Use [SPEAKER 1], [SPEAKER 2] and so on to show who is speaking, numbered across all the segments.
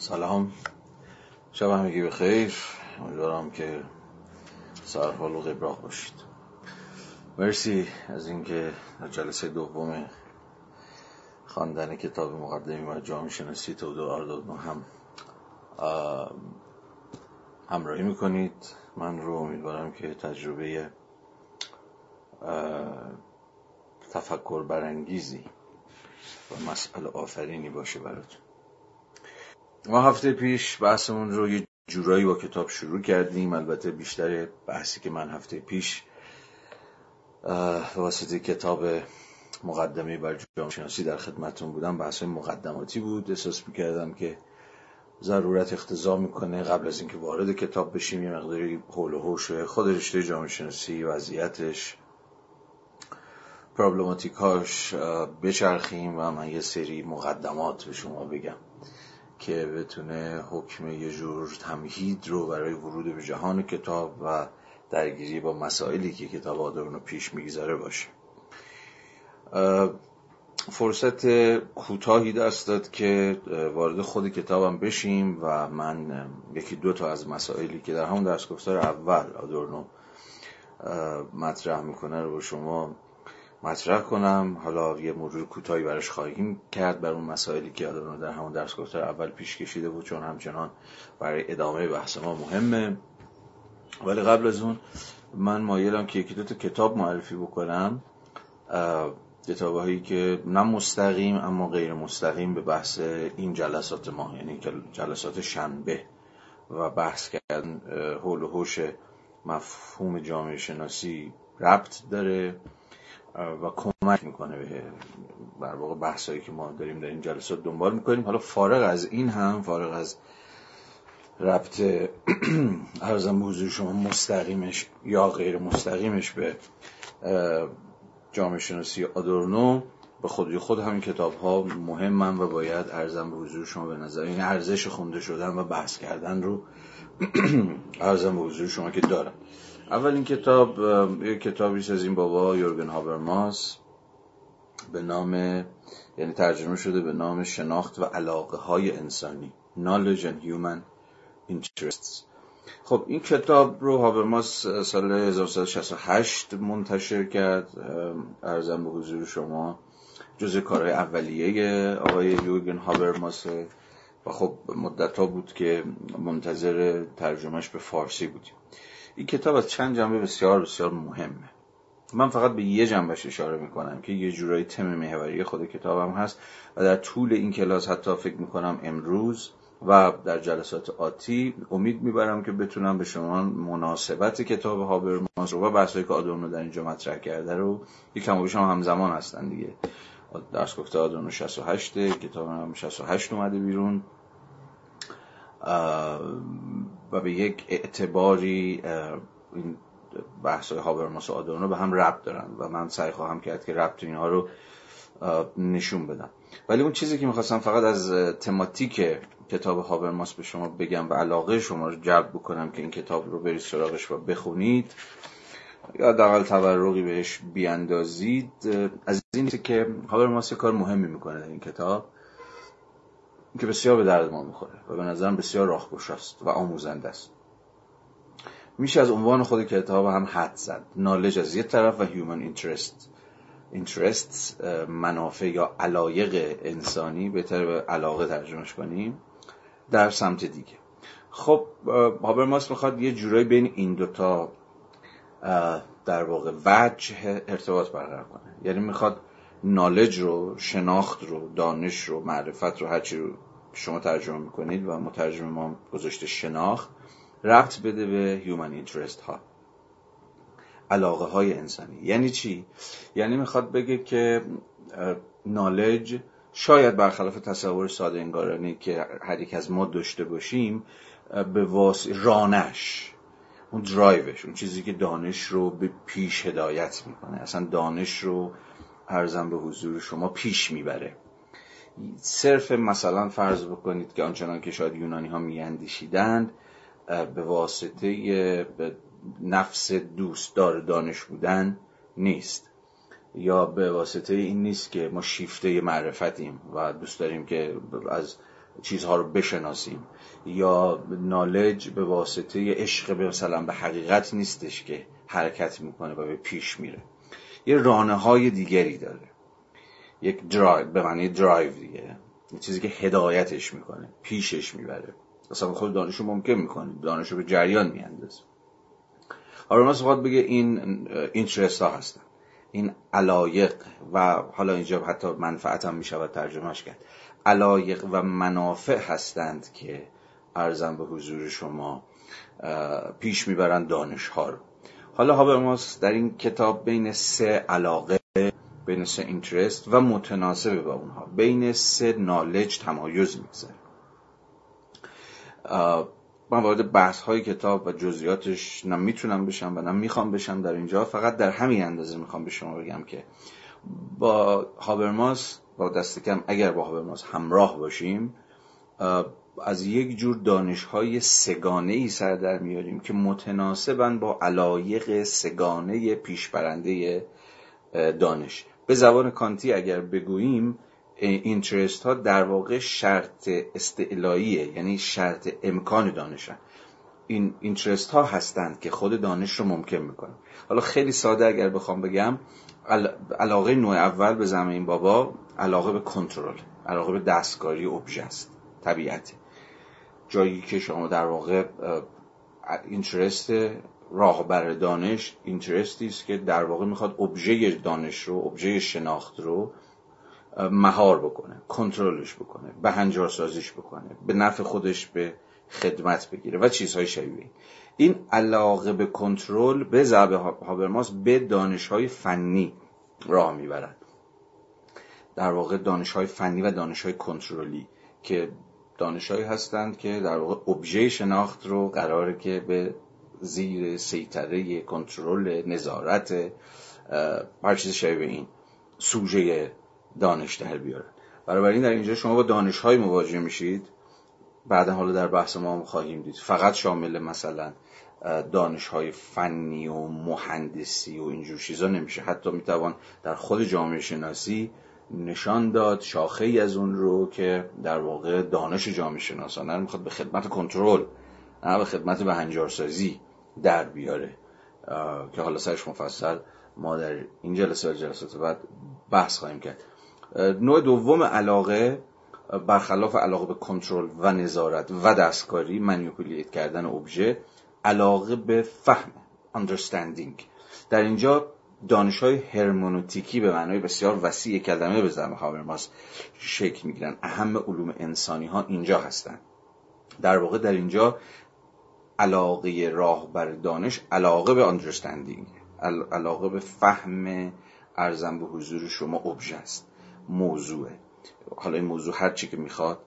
[SPEAKER 1] سلام. شب همگی بخیر. امیدوارم که سرحال و قبراق باشید. مرسی از اینکه در جلسه دوم خواندن کتاب مقدمی و جامعه شناسی تودو آرداد هم همراهی می‌کنید. من رو امیدوارم که تجربه تفکر برانگیزی و مسئله آفرینی باشه براتون. ما هفته پیش بحثمون رو یه جورایی با کتاب شروع کردیم. البته بیشتر بحثی که من هفته پیش واسطه کتاب مقدمه بر جامعه شناسی در خدمتون بودم. بحث مقدماتی بود. احساس می‌کردم که ضرورت اختضا می‌کنه. قبل از اینکه وارد کتاب بشیم یه مقداری حول و حوش خود رشته جامعه شناسی وضعیتش پرابلماتیکاش بچرخیم و من یه سری مقدمات به شما بگم. که بتونه حکم یه جور تمهید رو برای ورود به جهان کتاب و درگیری با مسائلی که کتاب آدورنو پیش می‌گذاره باشه. فرصت کوتاهی دست داد که وارد خود کتابم بشیم و من یکی دو تا از مسائلی که در همون درس گفتار اول آدورنو مطرح می‌کنه رو به شما مطرح کنم. حالا یه مرور کوتاهی برش خواهیم کرد بر اون مسائلی که آدورنو در همون درس گفتار اول پیش کشیده بود چون همچنان برای ادامه بحث ما مهمه. ولی قبل از اون من مایلم که یکی دو تا کتاب معرفی بکنم. کتاب هایی که نه مستقیم اما غیر مستقیم به بحث این جلسات ما یعنی جلسات شنبه و بحث کردن حول و حوش مفهوم جامعه شناسی ربط داره. و کمک می‌کنه به بر واقع بحثایی که ما داریم در این جلسات دنبال می‌کنیم. حالا فارغ از این هم فارغ از ربط ارزم حضور شما مستقیمش یا غیر مستقیمش به جامعه شناسی آدورنو به خودی خود همین کتاب ها مهمن و باید ارزم به حضور شما به نظر این یعنی ارزش خونده شدن و بحث کردن رو ارزم به حضور شما که دارم. اول این کتاب یک کتابی از این بابا یورگن هابرماس به نام یعنی ترجمه شده به نام شناخت و علاقه های انسانی Knowledge and Human Interests. خب این کتاب رو هابرماس سال 1968 منتشر کرد. ارزم به حضور شما جز کارهای اولیه آقای یوگن هابرماسه و خب مدت ها بود که منتظر ترجمهش به فارسی بودیم. این کتاب از چند جنبه بسیار بسیار مهمه. من فقط به یه جنبش اشاره می‌کنم که یه جورایی تم محوری خود کتابم هست و در طول این کلاس حتی فکر می‌کنم امروز و در جلسات آتی امید می‌برم که بتونم به شما مناسبت کتاب هابرماس رو و بحثایی که آدورنو در اینجا مطرح کرده رو یکم و شما همزمان هستن دیگه. درس گفته آدورنو 68 کتاب هم 68 اومده بیرون. و به یک اعتباری این بحث های هابرماس و آدورنو به هم ربط دارن و من سعی خواهم کرد که ربط اینها رو نشون بدم. ولی اون چیزی که می‌خواستم فقط از تماتیک کتاب هابرماس به شما بگم و علاقه شما رو جلب بکنم که این کتاب رو برید سراغش و بخونید یا دقل تورقی بهش بیاندازید از این که هابرماس کار مهمی می‌کنه در این کتاب. که بسیار به درد ما می‌خوره و به نظرم بسیار راهگشا است و آموزنده است. میشه از عنوان خود کتاب هم حد زد. نالج از یه طرف و هیومن اینترست اینترست منافع یا علایق انسانی بهتر به علاقه ترجمهش کنیم در سمت دیگه. خب هابرماس می‌خواد یه جورایی بین این دوتا در واقع وجه ارتباط برقرار کنه. یعنی می‌خواد نالج رو شناخت رو دانش رو معرفت رو هرچی رو شما ترجمه می‌کنید و مترجم ما گذاشته شناخت ربط بده به هیومن اینترست ها. علاقه های انسانی. یعنی چی؟ یعنی می‌خواد بگه که نالج شاید برخلاف تصور ساده انگارانی که هر یک از ما داشته باشیم به واس رانش اون درایوش اون چیزی که دانش رو به پیش هدایت می‌کنه. اصلا دانش رو ارزم به حضور شما پیش می‌بره. صرف مثلا فرض بکنید که آنچنان که شاید یونانی ها میاندیشیدند به واسطه نفس دوستدار دانش بودن نیست. یا به واسطه این نیست که ما شیفته معرفتیم و دوست داریم که از چیزها رو بشناسیم. یا knowledge به واسطه عشق به مثلا به حقیقت نیستش که حرکت می‌کنه و به پیش میره. یه رانه های دیگری داره. یک درایو به معنی درایو دیگه. یه چیزی که هدایتش می‌کنه پیشش می‌بره. اصلا خود دانش رو ممکن می‌کنه. دانش رو به جریان میاندازه. حالا ما بگه این اینترست ها هستن. این علایق و حالا اینجا حتی منفعت هم می‌شود ترجمهش کرد. علایق و منافع هستند که ارزم به حضور شما پیش می‌برند دانش ها رو. حالا هابرماس در این کتاب بین سه علاقه بین سه اینترست و متناسب با اونها. بین سه نالج تمایز می‌گذاره. من وارد بحث های کتاب و جزئیاتش نه می‌تونم بشم و نه می‌خوام بشم در اینجا. فقط در همین اندازه می‌خوام به شما بگم که با هابرماس با دست کم اگر با هابرماس همراه باشیم از یک جور دانش های سگانه ای سر در میاریم که متناسبن با علایق سگانه پیشبرنده دانش. به زبان کانتی اگر بگوییم اینترست ها در واقع شرط استعلاییه یعنی شرط امکان دانشن. این اینترست ها هستند که خود دانش رو ممکن می‌کنن. حالا خیلی ساده اگر بخوام بگم علاقه نوع اول به زمین بابا علاقه به کنترل علاقه به دستکاری ابژه است طبیعت. جایی که شما در واقع اینترست راهبر دانش اینترستی است که در واقع می‌خواد ابژه دانش رو ابژه شناخت رو مهار بکنه کنترلش بکنه به هنجار سازیش بکنه به نفع خودش به خدمت بگیره و چیزهای شبیه این. علاقه به کنترل به ضرب هابرماس به دانشهای فنی راه می‌برد. در واقع دانشهای فنی و دانشهای کنترلی که دانشهایی هستند که در واقع ابژه شناخت رو قراره که به زیر سیطره کنترل نظارت هر چیز شبیه این سوژه دانش در بیارن. این در اینجا شما با دانش های مواجه میشید. بعدا حالا در بحث ما هم خواهیم دید. فقط شامل مثلا دانش های فنی و مهندسی و اینجور چیزا نمیشه. حتی می‌توان در خود جامعه شناسی نشان داد شاخه ای از اون رو که در واقع دانش جامعه شناسانه رو می‌خواد به خدمت کنترل نه به خدمت به هنجارسازی در بیاره. که حالا سرش مفصل ما در این جلسه و جلسات بعد بحث خواهیم کرد. نوع دوم علاقه برخلاف علاقه به کنترل و نظارت و دستکاری منیپولیت کردن ابژه علاقه به فهم understanding. در اینجا دانش های هرمونوتیکی به معنای بسیار وسیع کلمه به زمه هاورماس شکل می‌گیرن. اهم علوم انسانی ها اینجا هستند در واقع در اینجا علاقه راه بر دانش علاقه به understanding علاقه به فهم ارزم به حضور شما ابژه است. موضوعه. حالا این موضوع هر چی که می‌خواد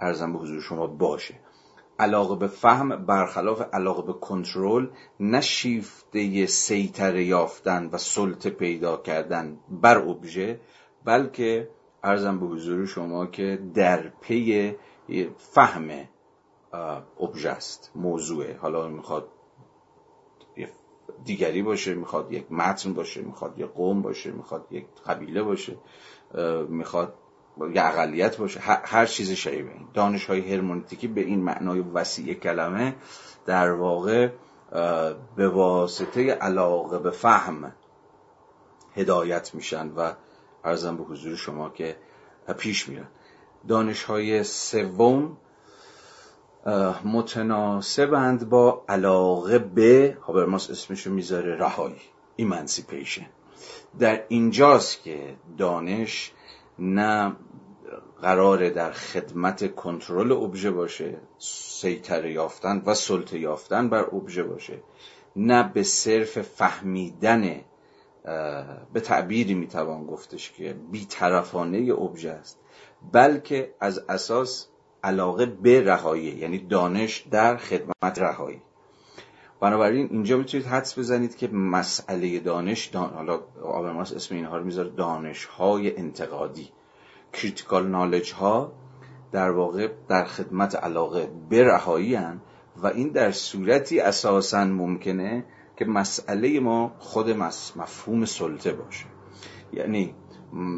[SPEAKER 1] ارزم به حضور شما باشه. علاقه به فهم برخلاف علاقه به کنترل نه شیفته سیطر یافتن و سلطه پیدا کردن بر ابژه بلکه ارزم به حضور شما که در پی فهم ابژه است موضوعه حالا می‌خواد دیگری باشه می‌خواد یک متن باشه می‌خواد یک قوم باشه می‌خواد یک قبیله باشه می‌خواد یا اقلیت باشه. هر چیز شبیه دانش های هرمونتیکی به این معنای وسیع کلمه در واقع به واسطه علاقه به فهم هدایت میشن و ارزم به حضور شما که پیش میرن. دانش های سوم متناسبند با علاقه به هابرماس اسمشو می‌ذاره رهایی ایمانسیپیشن. در اینجاست که دانش نه قراره در خدمت کنترل ابژه باشه سیطره یافتن و سلطه یافتن بر ابژه باشه. نه به صرف فهمیدن به تعبیری می‌توان گفتش که بیطرفانه ابژه است بلکه از اساس علاقه به رهایی یعنی دانش در خدمت رهایی. بنابراین اینجا می‌تونید حدس بزنید که مسئله دانش دان... حالا آبرماس اسم اینها رو می‌ذاره دانش های انتقادی. کریتیکال نالج ها در واقع در خدمت علاقه به رهایی و این در صورتی اساسا ممکنه که مسئله ما خود مفهوم سلطه باشه. یعنی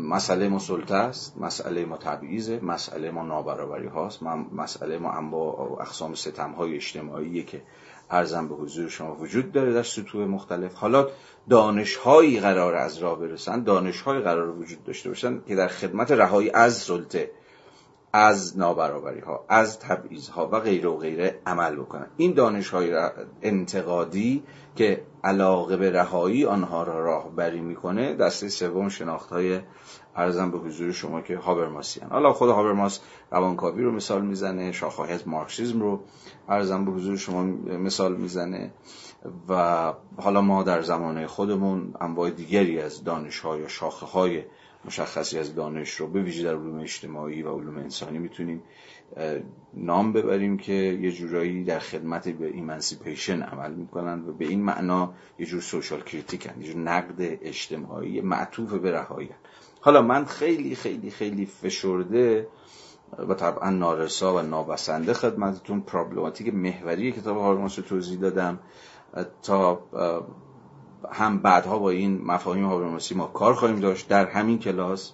[SPEAKER 1] مسئله ما سلطه است مسئله ما تبعیزه مسئله ما نابرابری هاست مسئله ما انواع اقسام ستم های اجتماعی که ارزم به حضور شما وجود داره در سطوح مختلف. حالا دانش هایی قرار از راه برسن دانش هایی قرار وجود داشته باشن که در خدمت رهایی از سلطه از نابرابری ها از تبعیض ها و غیره و غیره عمل بکنن. این دانش های انتقادی که علاقه به رهایی آنها را راهبری می‌کنه دسته سوم شناخت های ارزم به حضور شما که هابرماسی هن. حالا خود هابرماس روانکاوی رو مثال می‌زنه شاخه از مارکسیزم رو ارزم به حضور شما مثال می‌زنه و حالا ما در زمانه خودمون انواع دیگری از دانش های یا شاخه های مشخصی از دانش رو به ویژه در علوم اجتماعی و علوم انسانی می‌تونیم نام ببریم که یه جورایی در خدمت به emancipation عمل می‌کنن و به این معنا یه جور social critique ان یه جور نقد اجتماعی معطوف به رهایی حالا من خیلی خیلی خیلی فشرده و طبعا نارسا و نابسنده خدمتتون پرابلماتیک محوری کتاب هابرماس رو توضیح دادم. تا هم بعدها با این مفاهیم هابرماسی ما کار خواهیم داشت. در همین کلاس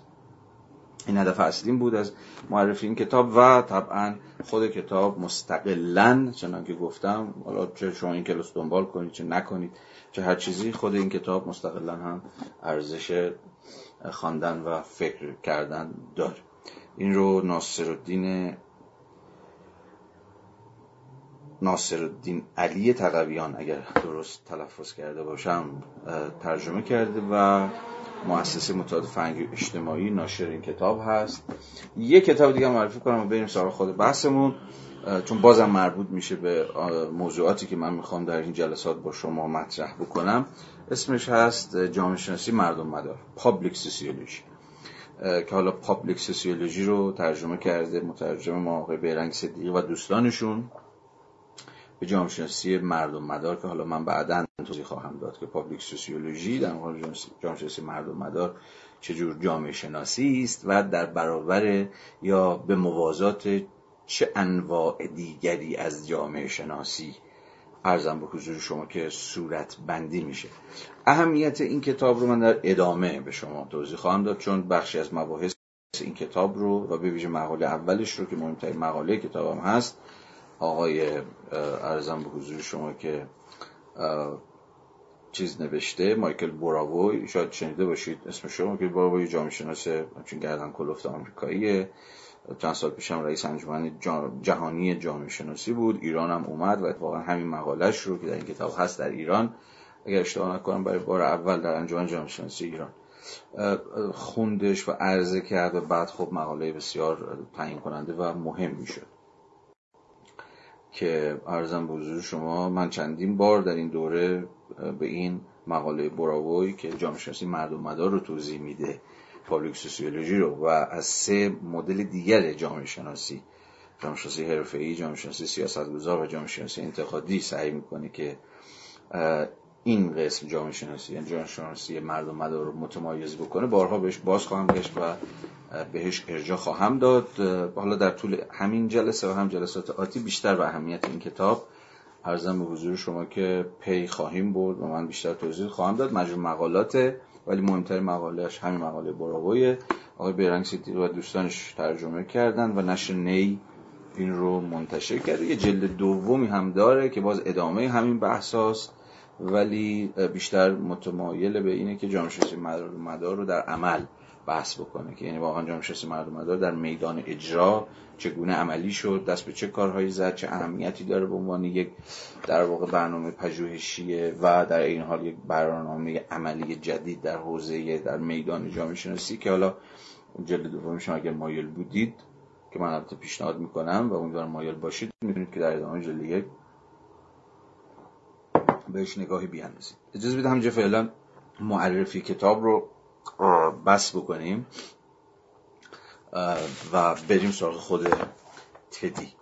[SPEAKER 1] این هدف اصلیم بود از معرفی این کتاب و طبعا خود کتاب مستقلا چنان که گفتم حالا چه شما این کلاس دنبال کنید چه نکنید چه هر چیزی خود این کتاب مستقلا هم ارزش خواندن و فکر کردن داره. این رو ناصر الدین ناصر الدین علی تقویان اگر درست تلفظ کرده باشم ترجمه کرده و مؤسسه مطالعات فرهنگی اجتماعی ناشر این کتاب هست. یه کتاب دیگه معرفی کنم و بریم سراغ خود بحثمون. چون بازم مربوط میشه به موضوعاتی که من می‌خوام در این جلسات با شما مطرح بکنم. اسمش هست جامعه شناسی مردم مدار public sociology که حالا public sociology رو ترجمه کرده مترجم ما آقای بهرنگ صدیقی و دوستانشون به جامعه شناسی مردم مدار که حالا من بعدا توضیح خواهم داد که پابلیک سوسیولوژی در مقابل جامعه شناسی مردم مدار چجور جامعه شناسی است و در برابر یا به موازات چه انواع دیگری از جامعه شناسی ارزم به حضور شما که صورت بندی میشه. اهمیت این کتاب رو من در ادامه به شما توضیح خواهم داد چون بخشی از مباحث این کتاب رو و به ویژه مقاله اولش رو که مهمترین مقاله کتابم هست آقای ارزم به حضور شما که چیز نوشته مایکل براووی شاید شنیده باشید اسم شما که براووی جامعه شناس چون گردن کلفت آمریکاییه. چند سال پیشم رئیس انجمن جهانی جامعه شناسی بود. ایران هم اومد و اتفاقا همین مقالش رو که در این کتاب هست در ایران اگر اشتباه نکنم برای بار اول در انجمن جامعه شناسی ایران خوندش و عرضه کرد و بعد خب مقاله بسیار تعیین کننده و مهم می‌شد. که ارزم به حضور شما من چندین بار در این دوره به این مقاله براووی که جامعه شناسی مردم مدار رو توضیح میده. پابلیک سوسیولوژی رو و از سه مدل دیگر جامعه شناسی جامعه شناسی حرفه‌ای، جامعه شناسی سیاستگزار و جامعه شناسی انتقادی سعی می‌کنه که این قسم جامعه شناسی یعنی جامعه شناسی مردم مدار رو متمایز بکنه. بارها بهش باز خواهم گشت و بهش ارجاع خواهم داد. حالا در طول همین جلسه و هم جلسات آتی بیشتر به اهمیت این کتاب ارزم به حضور شما که پی خواهیم برد و من بیشتر توضیح خواهم داد. مجموع مقالات ولی مهمترین مقالهش همین مقاله براوی آقای بیرنگ سیتی و دوستانش ترجمه کردن و نشر نی این رو منتشر کرده یه جلد دومی هم داره که باز ادامه همین بحثاست. ولی بیشتر متمایل به اینه که جامعه شناسی مدار رو در عمل بحث بکنه که یعنی واقعا جامعه مردم مدار در میدان اجرا چگونه عملی شد دست به چه کارهایی زد چه اهمیتی داره به عنوان یک در واقع برنامه پژوهشیه و در این حال یک برنامه عملی جدید در حوزه در میدان جامعه شناسی که حالا جلد دومش اگر مایل بودید که من البته پیشنهاد می‌کنم و امیدوارم مایل باشید می‌تونید که در ادامه جلد یک بهش نگاهی بیاندازید. اجازه بدید همینجا فعلا معرفی کتاب رو بس بکنیم. و بریم سراغ خود تدی.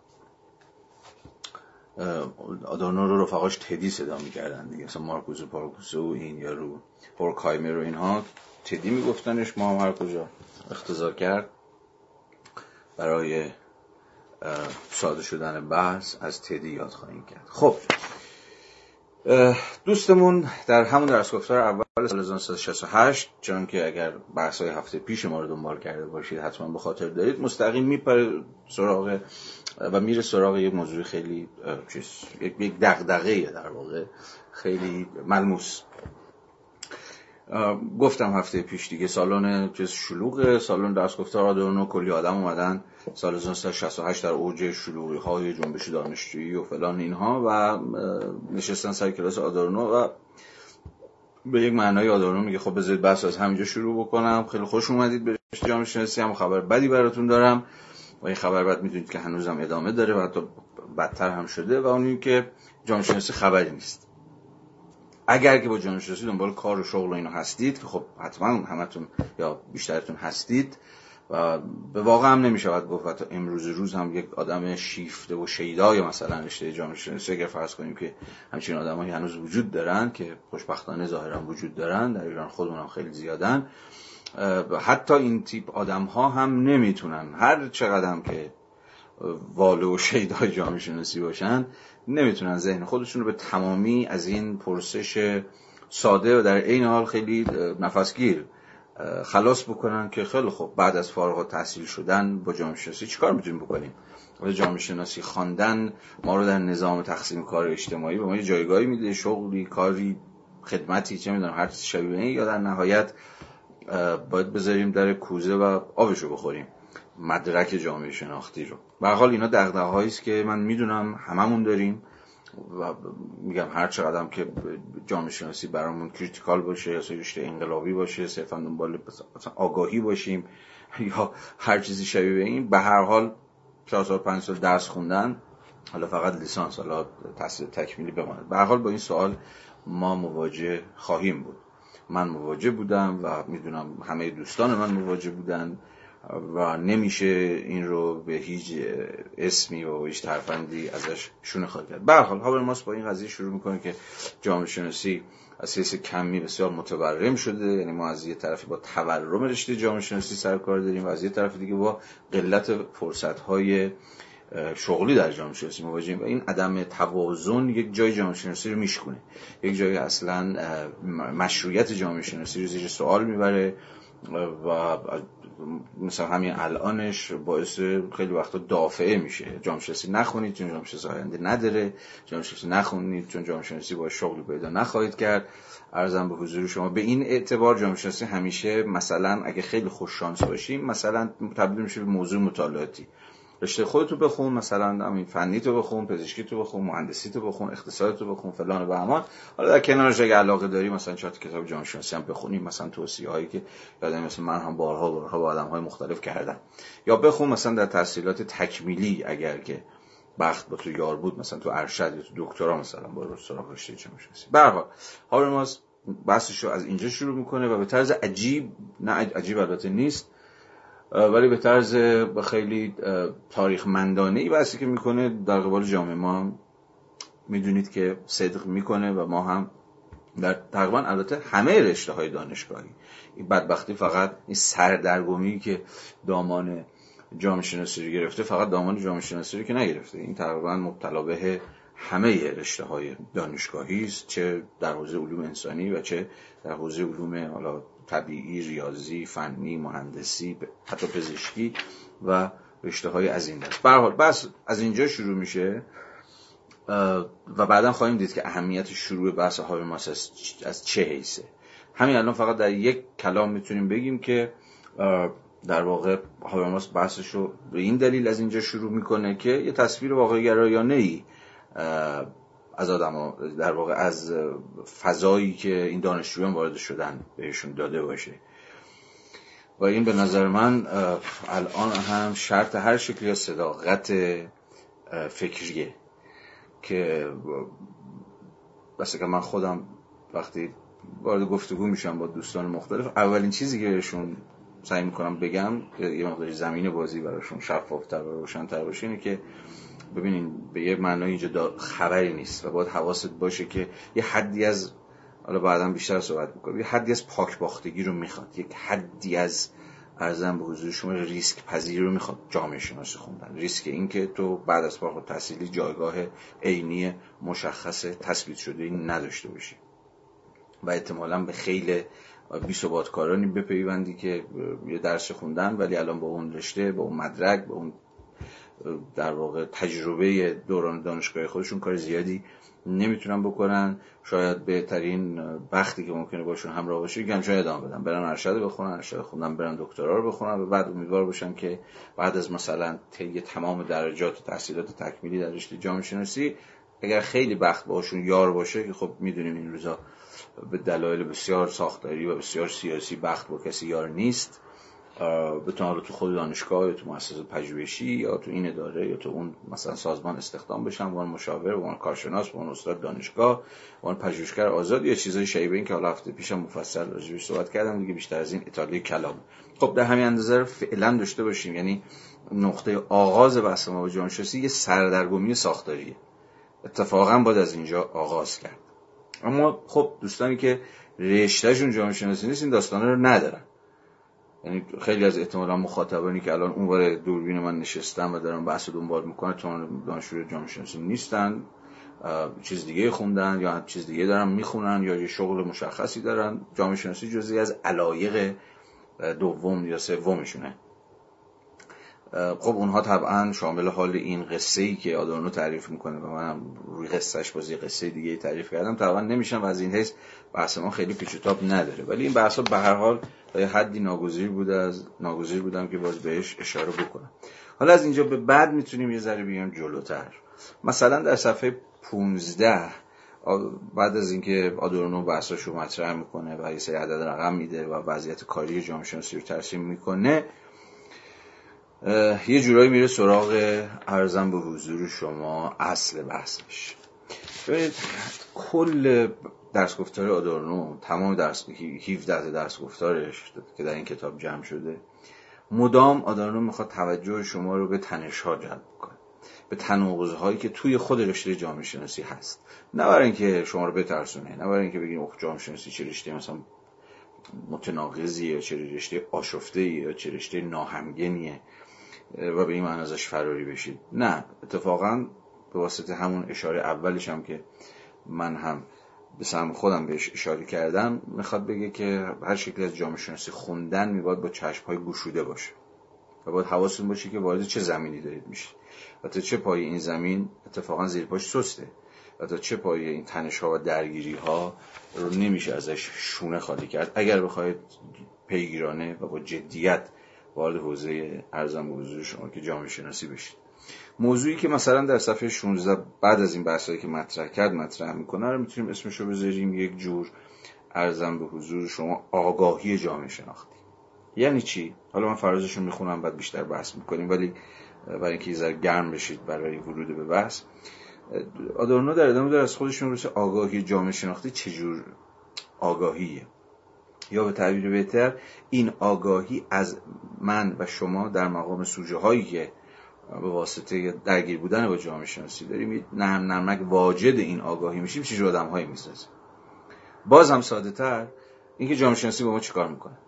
[SPEAKER 1] آدورنو رو رفقاش تدی صدا می‌کردن دیگه. مثلا مارکوزو پارکوسو و این یا رو هورکایمر و اینها. تدی میگفتنش ما هم هر کجا اختزار کرد. برای ساده شدن بحث از تدی یاد خواهیم کرد. خب دوستمون در همون درس گفتار اول سال 1968 چون که اگر بحث های هفته پیش ما رو دنبال کرده باشید حتما به خاطر دارید مستقیم میپره سراغ و میره سراغ یک موضوع خیلی چیز یک دغدغه در واقع خیلی ملموس. گفتم هفته پیش دیگه سالن چیز شلوغه سالن درس گفتار آدورنو کلی آدم اومدن. سال 1968 در اوج شلوغی های جنبش دانشجویی و فلان اینها و نشستن سر کلاس آدورنو و به یک معنای آدورنو میگه. خب بذارید بحث از همینجا شروع بکنم. خیلی خوش اومدید به جامعه شناسی. هم خبر بدی براتون دارم. و این خبر بد می‌دونید که هنوزم ادامه داره و حتی بدتر هم شده. و اونی که جامعه شناسی خبری نیست. اگر که با جامعه شناسی دنبال کار و شغل و اینو هستید که خب حتما همتون یا بیشترتون هستید و به واقع هم نمی‌شود گفت امروز روز هم یک آدم شیفته و شیدای مثلا رشته جامعه شناسی اگر فرض کنیم که همچین آدمایی هنوز وجود دارن که خوشبختانه ظاهرا وجود دارن در ایران خودمون هم خیلی زیادن حتی این تیپ آدم ها هم نمی‌تونن. هر چقدر که واله و شیدای جامعه شناسی باشن نمی‌تونن ذهن خودشون رو به تمامی از این پرسش ساده و در این حال خیلی نفسگیر خلاص بکنن که خیلی خوب. بعد از فارغ تحصیل شدن با جامعه شناسی چیکار می‌تونیم بکنیم؟ و جامعه شناسی خواندن ما رو در نظام تقسیم کار اجتماعی به ما یه جایگاهی میده شغلی کاری خدمتی چه می‌دونم هر چیز شبیه یا در نهایت باید بذاریم در کوزه و آبشو بخوریم. مدرک جامعه شناختی رو. به حال اینا دغدغه‌هایی است که من می‌دونم هممون داریم. و میگم هر چقدر که جامعه شناسی برامون کریتیکال باشه یا رشته انقلابی باشه صرفا دنبال آگاهی باشیم یا هر چیزی شبیه به این به هر حال چهار سال پنج سال درس خوندن حالا فقط لیسانس حالا تحصیل تکمیلی بماند. به هر حال با این سوال ما مواجه خواهیم بود. من مواجه بودم و می‌دونم همه دوستان من مواجه بودن. و نمیشه این رو به هیچ اسمی و هیچ ترفندی ازش شونه خواهد کرد. برحال هابرماس با این قضیه شروع می‌کنه که جامعه شناسی از حیث کمی بسیار متورم شده. یعنی ما از یه طرفی با تورم رشته جامعه شناسی سر کار داریم و از یه طرف دیگه با قلت فرصت های شغلی در جامعه شناسی مواجهیم و این عدم توازن یک جای جامعه شناسی رو میشکنه یک جای اصلا مشروعیت جامعه شناسی رو زیر سوال می‌بره و مثلا همین الانش باعث خیلی وقتا دافعه میشه. جامعه شناسی نخونید چون جامعه شناسی آینده نداره. جامعه شناسی نخونید چون جامعه شناسی با شغل پیدا نخواهید کرد. ارزم به حضور شما به این اعتبار جامعه شناسی همیشه مثلا اگه خیلی خوش شانس باشیم مثلا تبدیل میشه به موضوع مطالعاتی. رشته خودتو بخون مثلا همین فنی تو بخون پزشکی تو بخون مهندسی تو بخون اقتصاد تو بخون فلان و بهمان حالا در کنارش اگه علاقه داری مثلا چهار کتاب جامعه شناسی هم بخونیم مثلا توصیه هایی که یادم مثلا من هم بارها بارها با آدم های مختلف کردم. یا بخون مثلا در تحصیلات تکمیلی اگر که بخت با تو یار بود مثلا تو ارشد یا تو دکترا مثلا با سراغ رشته جامعه شناسی به هر حال هابرماس بحثش رو از اینجا شروع می‌کنه و به طرز عجیب نه عجیب البته نیست. ولی به طرز خیلی تاریخ مندانه ای بحثی که می‌کنه در قبال جامعه ما می‌دونید که صدق می‌کنه و ما هم در تقریبا البته همه رشته های دانشگاهی. این بدبختی فقط این سردرگمی که دامان جامعه شناسی رو گرفته فقط دامان جامعه شناسی رو که نگرفته. این تقریبا مبتلا به همه رشته های دانشگاهی است چه در حوزه علوم انسانی و چه در حوزه علوم حالا طبیعی ریاضی فنی مهندسی حتی پزشکی و رشته های از این دست. حال بس از اینجا شروع میشه. و بعدا خواهیم دید که اهمیت شروع بحث هابرماس از, چه حیثه. همین الان فقط در یک کلام می‌تونیم بگیم که در واقع هابرماس بحثش رو به این دلیل از اینجا شروع می‌کنه که یه تصویر واقع گرایانه ای از آدم در واقع از فضایی که این دانشجویان وارد شدن بهشون داده باشه. و این به نظر من الان هم شرط هر شکلی صداقت فکریه که بس که من خودم وقتی وارد گفتگو میشم با دوستان مختلف اولین چیزی که بهشون سعی می‌کنم بگم یه مقداری زمین بازی براشون شفافتر و روشنتر باشه اینه که ببینین به یه معنای اینجا خبری نیست و باید حواست باشه که یه حدی از حالا بعدا بیشتر صحبت می‌کنم. یه حدی از پاک باختگی رو می‌خواد. یک حدی از ارزم به حضور شما ریسک پذیری رو می‌خواد جامعه شناسی خوندن. ریسک اینکه تو بعد از فارغ تحصیلی جایگاه عینی مشخص تثبیت شده این نداشته باشی. و احتمالا به خیلی بی کارانی بپیوندی که یه درس خوندن ولی الان با اون رشته با اون مدرک با اون در واقع تجربه دوران دانشگاه خودشون کار زیادی نمی‌تونن بکنن. شاید بهترین بختی که ممکنه باشون همراه باشه گم شاید ادامه بدن. برن ارشد بخونن ارشد خوندن برن دکترا رو بخونن و بعد امیدوار باشن که بعد از مثلا طی تمام درجات و تحصیلات تکمیلی در رشته جامعه شناسی اگر خیلی بخت باشون یار باشه که خب می‌دونیم این روزا به دلایل بسیار ساختاری و بسیار سیاسی بخت با کسی یار نیست. بتونه حالا تو خود دانشگاه یا تو مؤسسه پژوهشی یا تو این اداره یا تو اون مثلا سازمان استخدام بشن وان مشاور وان کارشناس وان استاد دانشگاه وان پژوهشگر آزاد یا چیزای شایبه این که حالا هفته پیشم مفصل راجعش صحبت کردم دیگه بیشتر از این ایتالیای کلام. خب در همین اندازه فعلا داشته باشیم. یعنی نقطه آغاز بحث ما با جانشناسی یه سردرگمی ساختاریه. اتفاقا باید از اینجا آغاز کرد. اما خب دوستانی که رشتهشون جامعه شناسی نیست این داستانه رو ندارن. خیلی از احتمالا مخاطبانی که الان اونور دوربین من نشستن و دارن بحث دنبال می‌کنن تو دانشجوی جامعه شناسی نیستن. چیز دیگه خوندن یا چیز دیگه دارن می‌خونن یا یه شغل مشخصی دارن. جامعه شناسی جزی از علایق دوم یا سومشونه. خب اونها طبعا شامل حال این قصه ای که آدورنو تعریف می‌کنه و منم روی قصهش بازی قصه دیگه تعریف کردم طبعا نمیشم و از این حیث بحث ما خیلی پیچ تاب نداره. ولی این بحث به هر حال تا حدی ناگزیر بوده از ناگزیر بودم که باز بهش اشاره بکنم. حالا از اینجا به بعد می‌تونیم یه ذره بیایم جلوتر. مثلا در صفحه 15 بعد از اینکه آدورنو بحثاشو مطرح می‌کنه و یه سری عدد رقم میده و وضعیت کاری جامعه شناسی رو ترسیم می‌کنه یه جورایی میره سراغ ارزم به حضور شما اصل بحثش. ببینید کل درس گفتار آدورنو تمام درس 17 درس گفتارش که در این کتاب جمع شده مدام آدورنو می‌خواد توجه شما رو به تنش ها جلب کنه به تناقض هایی که توی خود رشته جامعه شناسی هست. نه برای اینکه شما رو بترسونه نه برای اینکه بگین اوه جامعه شناسی چه رشته مثلا متناقضیه یا چه رشته آشفته یا چه رشته ناهمگنیه. و به این معنی ازش فراری بشید. نه اتفاقا به واسطه همون اشاره اولش هم که من هم به سهم خودم بهش اشاره کردم می‌خواد بگه که هر شکلی از جامعه شناسی خوندن میباید با چشم های گشوده باشه و باید حواستون باشه که وارد چه زمینی دارید میشه و تا چه پای این زمین اتفاقا زیر پاش سسته و تا چه پای این تنش ها و درگیری ها رو نمیشه ازش شونه خالی کرد. اگر بخواید پیگیرانه و با جدیت وارد حوزه ارزم حضور شما که جامعه شناسی بشید. موضوعی که مثلا در صفحه 16 بعد از این بحثایی که مطرح کرد مطرح می‌کنه رو می‌تونیم اسمش بذاریم یک جور ارزم به حضور شما آگاهی جامعه شناختی. یعنی چی؟ حالا من فرازش رو می‌خونم بعد بیشتر بحث می‌کنیم ولی برای اینکه یه گرم بشید برای ورود به بحث آدورنو در ادامه داره از خودشون روش آگاهی جامعه شناختی چجور آگاهیه؟ یا به تعبیر بهتر این آگاهی از من و شما در مقام سوژه هایی که به واسطه درگیر بودن با جامعه شناسی داریم نرم نرمک واجد این آگاهی میشیم چه آدم هایی می‌سازیم؟ باز هم ساده تر اینکه جامعه شناسی با ما چیکار می‌کنه؟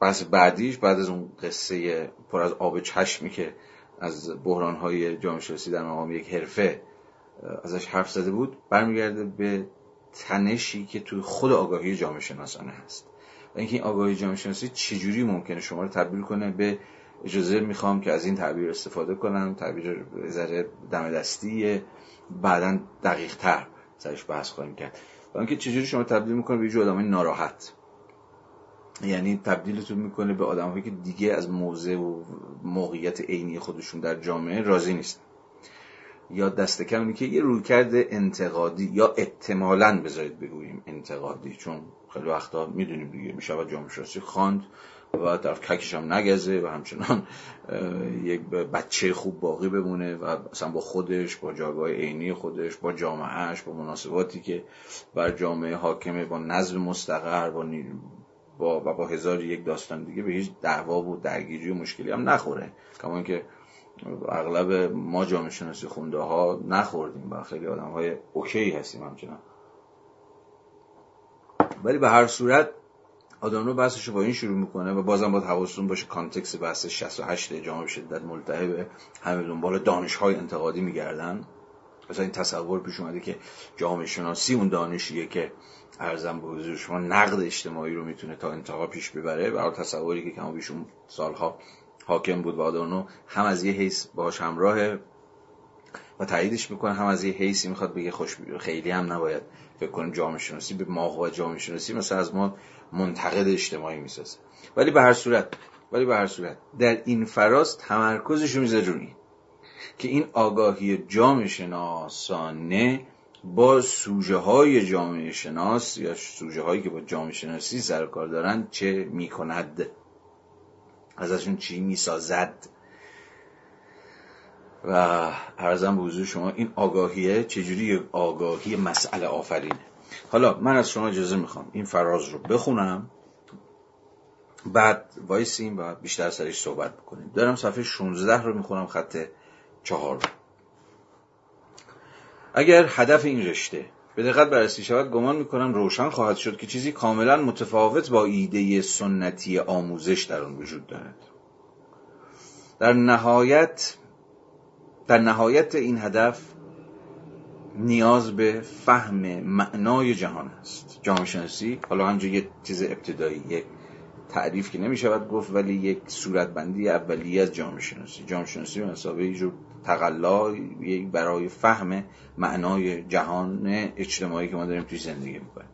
[SPEAKER 1] بحث بعدیش بعد از اون قصه پر از آب چشمی که از بحران های جامعه شناسی در مقام یک حرفه ازش حرف زده بود برمیگرده به تنشی که توی خود آگاهی جامعه شناسانه هست. و اینکه این آگاهی جامعه شناسی چجوری ممکنه شما رو تبدیل کنه به اجازه می‌خوام که از این تعبیر استفاده کنم. تعبیر ذره دم دستی بعدا دقیق تر سرش بحث خواهیم کرد. و اینکه چجوری شما تبدیل می‌کنه به یه آدم ناراحت. یعنی تبدیلتون می‌کنه به آدمهایی که دیگه از موضع و موقعیت عینی خودشون در جامعه راضی نیستن. یا دست کم که یه رویکرد انتقادی یا احتمالاً بذارید بگوییم انتقادی چون خیلی وقتا می‌دونیم دیگه میشه جامعه شناسی خواند و در ککش هم نگزه و همچنان یک بچه خوب باقی بمونه و مثلا با خودش با جایگاه عینی خودش با جامعهش با مناسباتی که بر جامعه حاکمه با نظم مستقر با با و با هزار یک داستان دیگه به هیچ دعوا و درگیری و مشکلی هم نخوره. کما اینکه اغلب ما جامعه شناسی خونده ها نخوردیم و خیلی آدم های OK هستیم همچنان. ولی به هر صورت آدورنو بحثش با این شروع می‌کنه و بازم باید حواستون باشه context بحث 68 جامعه شدت ملتهب همه دنبال دانش های انتقادی میگردن. مثلا این تصور پیش اومده که جامعه شناسی اون دانشیه که ارزم به حضور شما نقد اجتماعی رو می‌تونه تا انتها پیش ببره. برای تصوری که کما بیش اون سالها حاکم بود و آدانو هم از یه حیث باش همراه و تاییدش می‌کنه هم از یه حیثی می‌خواد بگه خوش خیلی هم نباید فکر کنیم جامعه شناسی به ما و جامعه شناسی مثلا از ما منتقد اجتماعی می‌سازه. ولی به هر صورت ولی به هر صورت در این فراز تمرکزش می‌ذاره روی که این آگاهی جامعه شناسانه با سوژه های جامعه شناس یا سوژه هایی که با جامعه شناسی سر کار دارن چه می‌کند؟ ازشون چی می‌سازد. و ارزم به حضور شما این آگاهیه چجوری آگاهی مسئله آفرینه؟ حالا من از شما اجازه می‌خوام این فراز رو بخونم بعد وایسیم و بیشتر سرش صحبت بکنیم. دارم صفحه 16 رو می‌خونم خط چهار رو اگر هدف این رشته به دقت بررسی شود گمان می‌کنم روشن خواهد شد که چیزی کاملا متفاوت با ایده سنتی آموزش در آن وجود دارد. در نهایت در نهایت این هدف نیاز به فهم معنای جهان است. جامعه شناسی حالا همجا یه چیز ابتدایی یک تعریف که نمی شود گفت ولی یک صورتبندی اولیه از جامعه شناسی جامعه شناسی به مسابقه یه جور تقلا برای فهم معنای جهان اجتماعی که ما داریم توی زندگی می‌کنیم.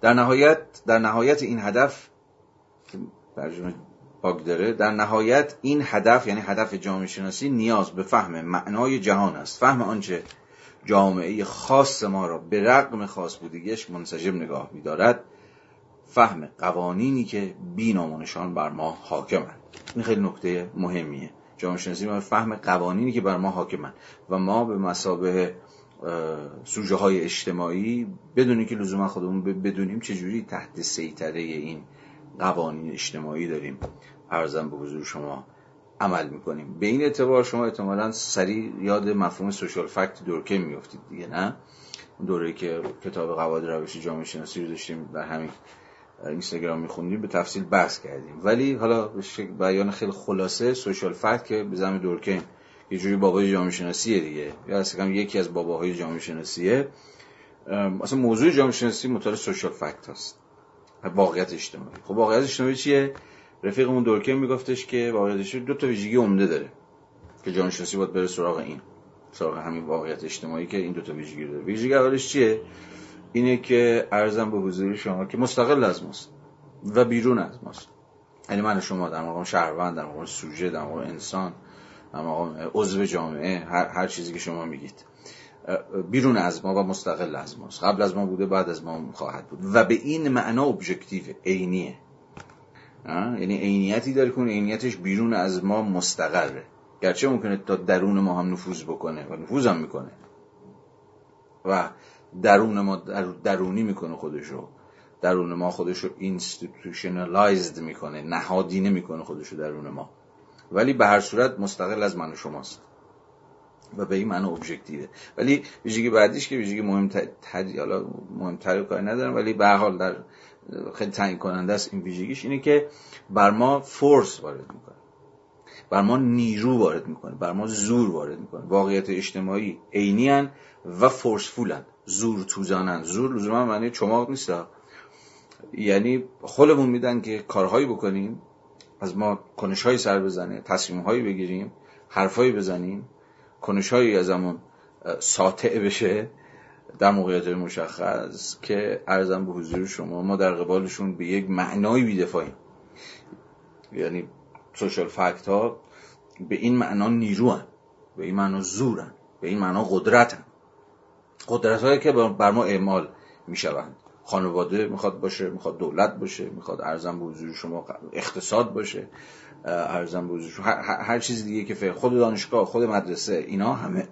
[SPEAKER 1] در نهایت در نهایت این هدف ترجمه باگ داره در نهایت این هدف یعنی هدف جامعه شناسی نیاز به فهم معنای جهان است. فهم آنچه جامعه خاص ما را به رقم خاص بودگیش منسجم نگاه میدارد فهم قوانینی که بی نشان بر ما حاکمند. این خیلی نکته مهمیه. جامعه ما فهم قوانینی که بر ما حاکمند و ما به مسابه سوژه های اجتماعی بدونیم که لزوما خودمون بدونیم چجوری تحت سیطره این قوانین اجتماعی داریم. ارزم به حضور شما عمل می‌کنیم. به این اعتبار شما احتمالا سریع یاد مفهوم سوشال فکت دورکه میفتید دیگه نه؟ دوره که کتاب قواعد روش جامعه شناسی رو داشتیم در همین اینستاگرام میخوندیم به تفصیل بحث کردیم. ولی حالا به بیان خیلی خلاصه سوشال فکت که به زمین دورکیم یه جوری بابای جامعه شناسیه دیگه. یا اصلا یکی از باباهای جامعه شناسیه اصلا موضوع جامعه شناسی مطالعه سوشال فکت هست واقعیت اجتماعی. خب واقعیت اجتماعی چیه؟ رفیقمون دورکیم میگفتش که واقعیت اجتماعی دو تا ویژگی عمده داره که جامعه شناسی باید بره سراغ این سراغ همین واقعیت اجتماعی که این دو تا ویژگی داره. ویژگی اولش چیه؟ اینه که ارزم به حضور شما که مستقل از ماست و بیرون از ماست. یعنی من شما در مقام شهروند در مقام سوژه در مقام انسان در مقام عضو جامعه هر, هر چیزی که شما میگید. بیرون از ما و مستقل از ماست. قبل از ما بوده بعد از ما خواهد بود. و به این معنا ابژکتیو عینیه. یعنی عینیتی داره که عینیتش بیرون از ما مستقره. گرچه ممکنه تا درون ما هم نفوذ بکنه و نفوذ هم می‌کنه. و درون ما درونی می‌کنه خودشو. درون ما خودشو institutionalized می‌کنه نهادینه می‌کنه خودشو درون ما. ولی به هر صورت مستقل از من و شماست. و به این معنی objective ه ولی ویژگی بعدیش که ویژگی مهمتر حالا مهمتر کاری ندارم ولی به حال در خیلی تعیین کننده است این ویژگیش اینه که بر ما force وارد می‌کنه. بر ما نیرو وارد می‌کنه. بر ما زور وارد می‌کنه. واقعیت اجتماعی عینی و فورسفولن زور توزانن زور لزوما معنی چماق نیست. یعنی خودمون میدن که کارهایی بکنیم. از ما کنشهایی سر بزنه تصمیمهایی بگیریم حرفهایی بزنیم. کنشهایی از همون ساطع بشه. در موقعیت مشخص که ارزم به حضور شما ما در قبالشون به یک معنایی بیدفاعیم. یعنی سوشال فکت ها به این معنا نیروان به این معنا زورن به این معنا قدرتن. قدرت هایی که بر ما اعمال می شوند خانواده می‌خواد باشه می‌خواد دولت باشه می‌خواد ارزم به حضور شما اقتصاد باشه ارزم به حضور هر, چیز دیگه که خود دانشگاه خود مدرسه اینا همه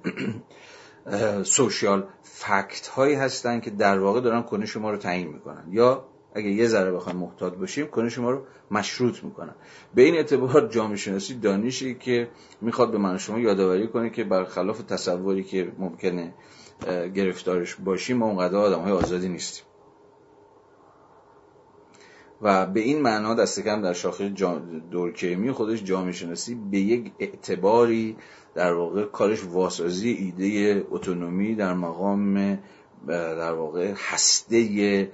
[SPEAKER 1] سوشیال فکت هایی هستن که در واقع دارن کنه شما رو تعیین می‌کنن. یا اگه یه ذره بخوایم محتاط باشیم کنه شما رو مشروط می‌کنن. به این اعتبار جامعه شناسی دانشی که می‌خواد به من شما یادآوری کنه که برخلاف تصوری که ممکنه گرفتارش باشیم ما اونقدر آدم های آزادی نیستیم. و به این معنا دست کم در شاخه دورکیمی خودش جامعه شناسی به یک اعتباری در واقع کارش واسازی ایده اتونومی در مقام در واقع هسته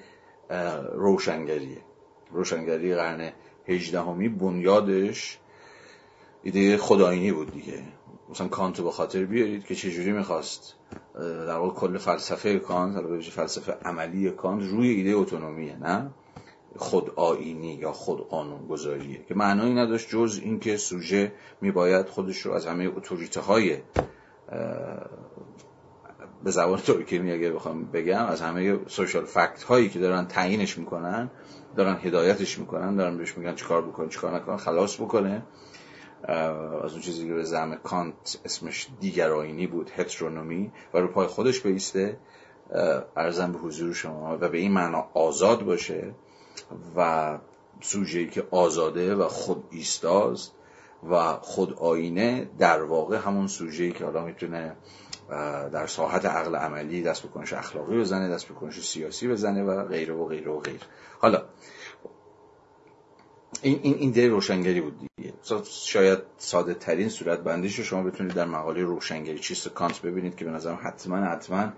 [SPEAKER 1] روشنگریه. روشنگری قرن هجدهمی بنیادش ایده خداینی بود دیگه. مثلا کانتو به خاطر بیارید که چجوری می‌خواست در واقع کل فلسفه کانت حالا فلسفه عملی کانت روی ایده اتونومیه نه؟ خود آینی یا خود قانون گذاریه که معنایی نداشت جز اینکه سوژه میباید خودش رو از همه اتوریته های به زبان ترکی اگر بخوام بگم از همه سوشال فکت هایی که دارن تعیینش می‌کنن دارن هدایتش می‌کنن دارن بهش میگن چیکار بکن چیکار نکن خلاص بکنه. از اون چیزی که به زعم کانت اسمش دیگر آینی بود هترونومی و رو پای خودش بیسته. ارزم به حضور شما و به این معنا آزاد باشه و سوژه‌ای که آزاده و خود ایستاست و خود آینه در واقع همون سوژه‌ای که حالا می‌تونه در ساحت عقل عملی دست به کنش اخلاقی بزنه دست به کنش سیاسی بزنه و غیره و غیره و غیره. حالا این این ایده روشنگری بود دیگه. شاید ساده ترین صورت بندیش رو شما بتونید در مقاله روشنگری چیست کانت ببینید که به نظرم حتما حتما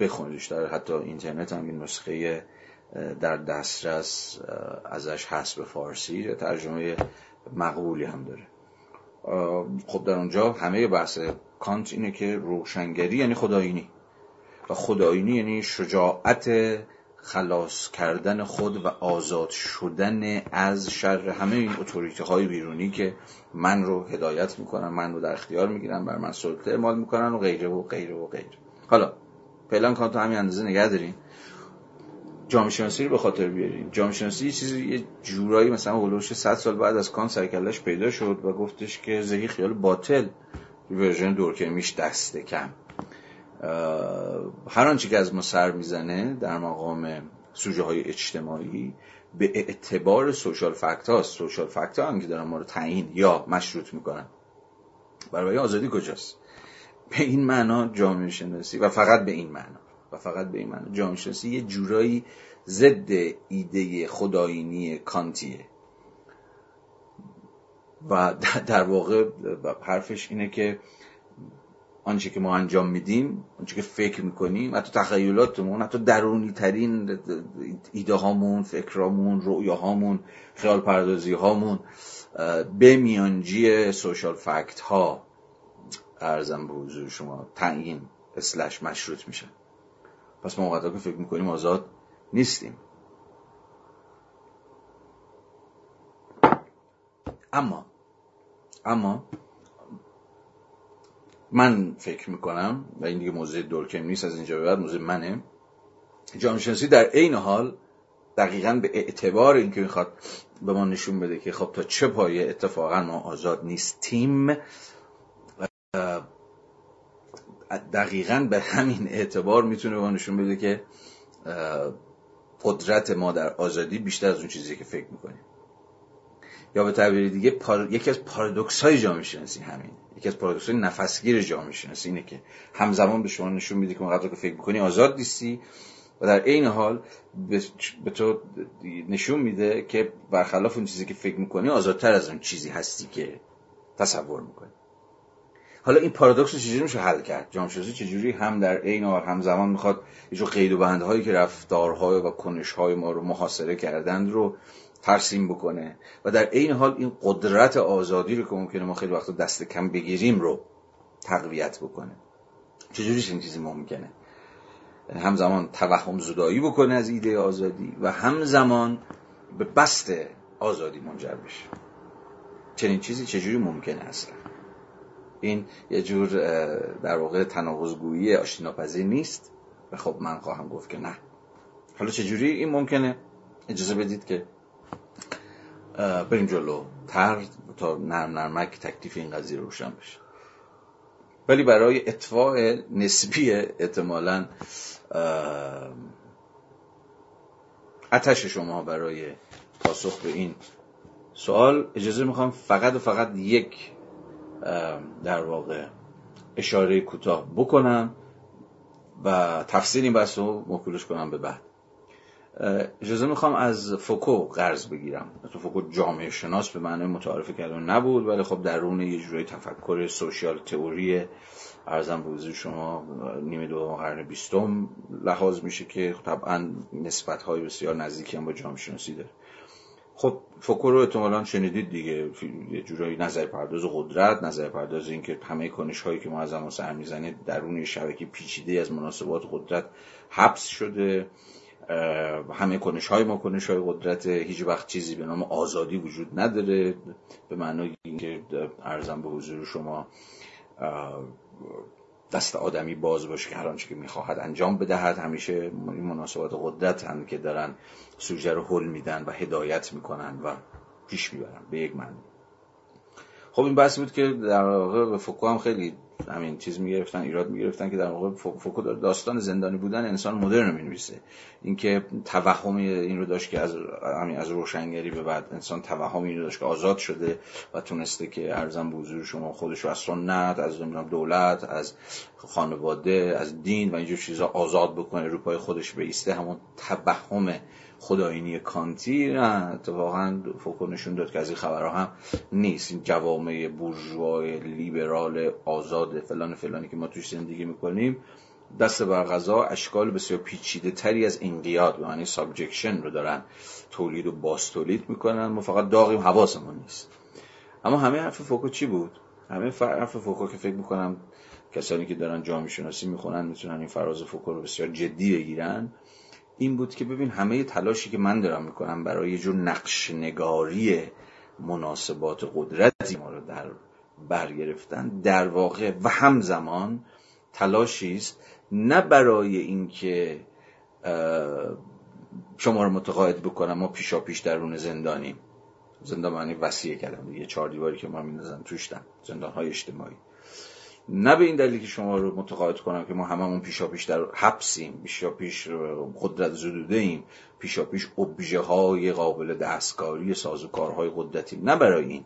[SPEAKER 1] بخونیدش. در حتی اینترنت هم این نسخه در دسترس ازش هست به فارسی. ترجمه مقبولی هم داره. خب در اونجا همه بحث کانت اینه که روشنگری یعنی خدایینی. و خدایینی یعنی شجاعت خلاص کردن خود و آزاد شدن از شر همه این اتوریته های بیرونی که من رو هدایت می‌کنن من رو در اختیار می‌گیرن بر من سلطه اعمال می‌کنن و غیره و غیره و غیره. حالا فعلا کانتو همین اندازه نگه داریم جامعه شناسی رو به خاطر بیاریم جامعه شناسی یه چیزی یه جورایی مثلا هولوش 100 سال بعد از کان سرکلش پیدا شد و گفتش که زهی خیال باطل. ورژن دورکمیش دست کم. هر آنچه که از ما سر می‌زنه در مقام سوژه های اجتماعی به اعتبار سوشال فکت هاست سوشال فکت ها هم که دارن ما رو تعیین یا مشروط می‌کنن. برای آزادی کجاست؟ به این معنا جامعه شناسی و فقط به این معنا و فقط به این معنا جامعه شناسی یه جورایی ضد ایده خداینی کانتیه. و در واقع حرفش اینه که آنچه که ما انجام میدیم آنچه که فکر می‌کنیم حتی تخیلاتمون حتی درونی ترین ایده هامون فکرامون رؤیاهامون خیال پردازی هامون به میانجی سوشال فکت ها ارزم به حضور شما تعیین اسلش مشروط میشه. پس ما وقتا که فکر می‌کنیم آزاد نیستیم. اما اما من فکر می‌کنم و این دیگه موضوع دورکم نیست از اینجا به بعد موضوع منه. جامعه شناسی در عین حال دقیقا به اعتبار اینکه می‌خواد به ما نشون بده که خب تا چه پایه اتفاقا ما آزاد نیستیم دقیقا به همین اعتبار می‌تونه به ما نشون بده که قدرت ما در آزادی بیشتر از اون چیزی که فکر می‌کنیم. یا به تعبیر دیگه یکی از پارادوکس های جامعه شناسی همین. یکی از پارادوکس های نفسگیر جامعه شناسی اینه که همزمان به شما نشون میده که مقدر که فکر می‌کنی آزاد نیستی و در عین حال به تو نشون میده که برخلاف اون چیزی که فکر می‌کنی آزادتر از اون چیزی هستی که تصور می‌کنی. حالا این پارادوکس رو چجوری میشه حل کرد؟ جامعه شناسی چجوری هم در عین حال همزمان می‌خواد یه قید و بندهایی که رفتارهای و کنشهای ما رو محاصره کردند رو ترسیم بکنه. و در عین حال این قدرت آزادی رو که ممکنه ما خیلی وقتا دست کم بگیریم رو تقویت بکنه. چجوری این چیزی ممکنه؟ همزمان توهم زدایی بکنه از ایده آزادی و همزمان به بست آزادی منجر بشه. چنین چیزی چجوری ممکنه اصلا این یه جور در واقع تناقضگویی آشتیناپذیر نیست؟ و خب من خواهم گفت که نه. حالا چجوری این ممکنه؟ اجازه بدید که بریم جلو. تر تا نرم نرمک تکلیف این قضیه روشن بشه. ولی برای اطفاع نسبی احتمالا اتش شما برای پاسخ به این سوال اجازه می‌خوام فقط و فقط یک در واقع اشاره کوتاه بکنم و تفسیر این بحث رو مکولش کنم به بعد. اجازه می‌خوام از فوکو قرض بگیرم. تو فوکو جامعه شناس به معنی متعارف کردن نبود ولی خب درون یه جورای تفکر سوشیال تئوری ارزم به شما نیمه دوم قرن بیستم لحاظ میشه که طبعا نسبت های بسیار نزدیکی هم با جامعه شناسی داره. خب فوکو رو احتمالا شنیدید دیگه یه جورایی نظر پرداز قدرت نظر پرداز اینکه همه کنش هایی که ما از ما سر می‌زنه درون شبکه پیچیده از مناسبات قدرت حبس شده. همه کنش های ما کنش های قدرت هیچ وقت چیزی به نام آزادی وجود نداره به معنای اینکه ارزم به حضور شما دست آدمی باز باشه که هر آنچه که می‌خواهد انجام بدهد. همیشه این مناسبات قدرت هم که دارن سوژه رو حل میدن و هدایت می‌کنن و پیش می‌برن به یک معنی. خب این بحث بود که در واقع به فوکو هم خیلی همین چیز می‌گرفتن ایراد می‌گرفتن که در واقع فوکو داستان زندانی بودن انسان مدرن می نویسه اینکه توهم این رو داشت که از همین از روشنگری به بعد انسان توهم این رو داشت که آزاد شده و تونسته که ارزم به حضور شما خودش رو از سنت از دولت از خانواده از دین و اینجور چیزا آزاد بکنه روپای خودش به ایسته همون توهم خداینی کانتی نه اتفاقا فوکو نشون داد که از این خبرها هم نیست. این جوامع بورژوای لیبرال آزاد فلان فلانی که ما توش زندگی می‌کنیم دست بر قضا اشکال بسیار پیچیده تری از انقیاد به معنی subjection رو دارن تولید و باز تولید می‌کنن. ما فقط داغیم حواسمون نیست. اما همه حرف فوکو چی بود؟ همه حرف فوکو که فکر می‌کنم کسانی که دارن جامعه شناسی می‌خونن می‌تونن این فراز فوکو رو بسیار جدی بگیرن. این بود که ببین همه تلاشی که من دارم می‌کنم برای یه جور نقش نگاری مناسبات قدرتی ما رو در برگرفتن در واقع و همزمان تلاشی است نه برای اینکه شما رو متقاعد بکنم ما پیشا پیش درون زندانیم. زندان معنی وسیع کردم دیگه چهار دیواری که ما میندازن توشتن زندان های اجتماعی. نه به این دلیل که شما رو متقاعد کنم که ما هممون پیشا پیش در حبسیم پیشا پیش قدرت زدوده ایم پیشا پیش ابژه های قابل دستکاری سازوکارهای قدرتی. نه برای این.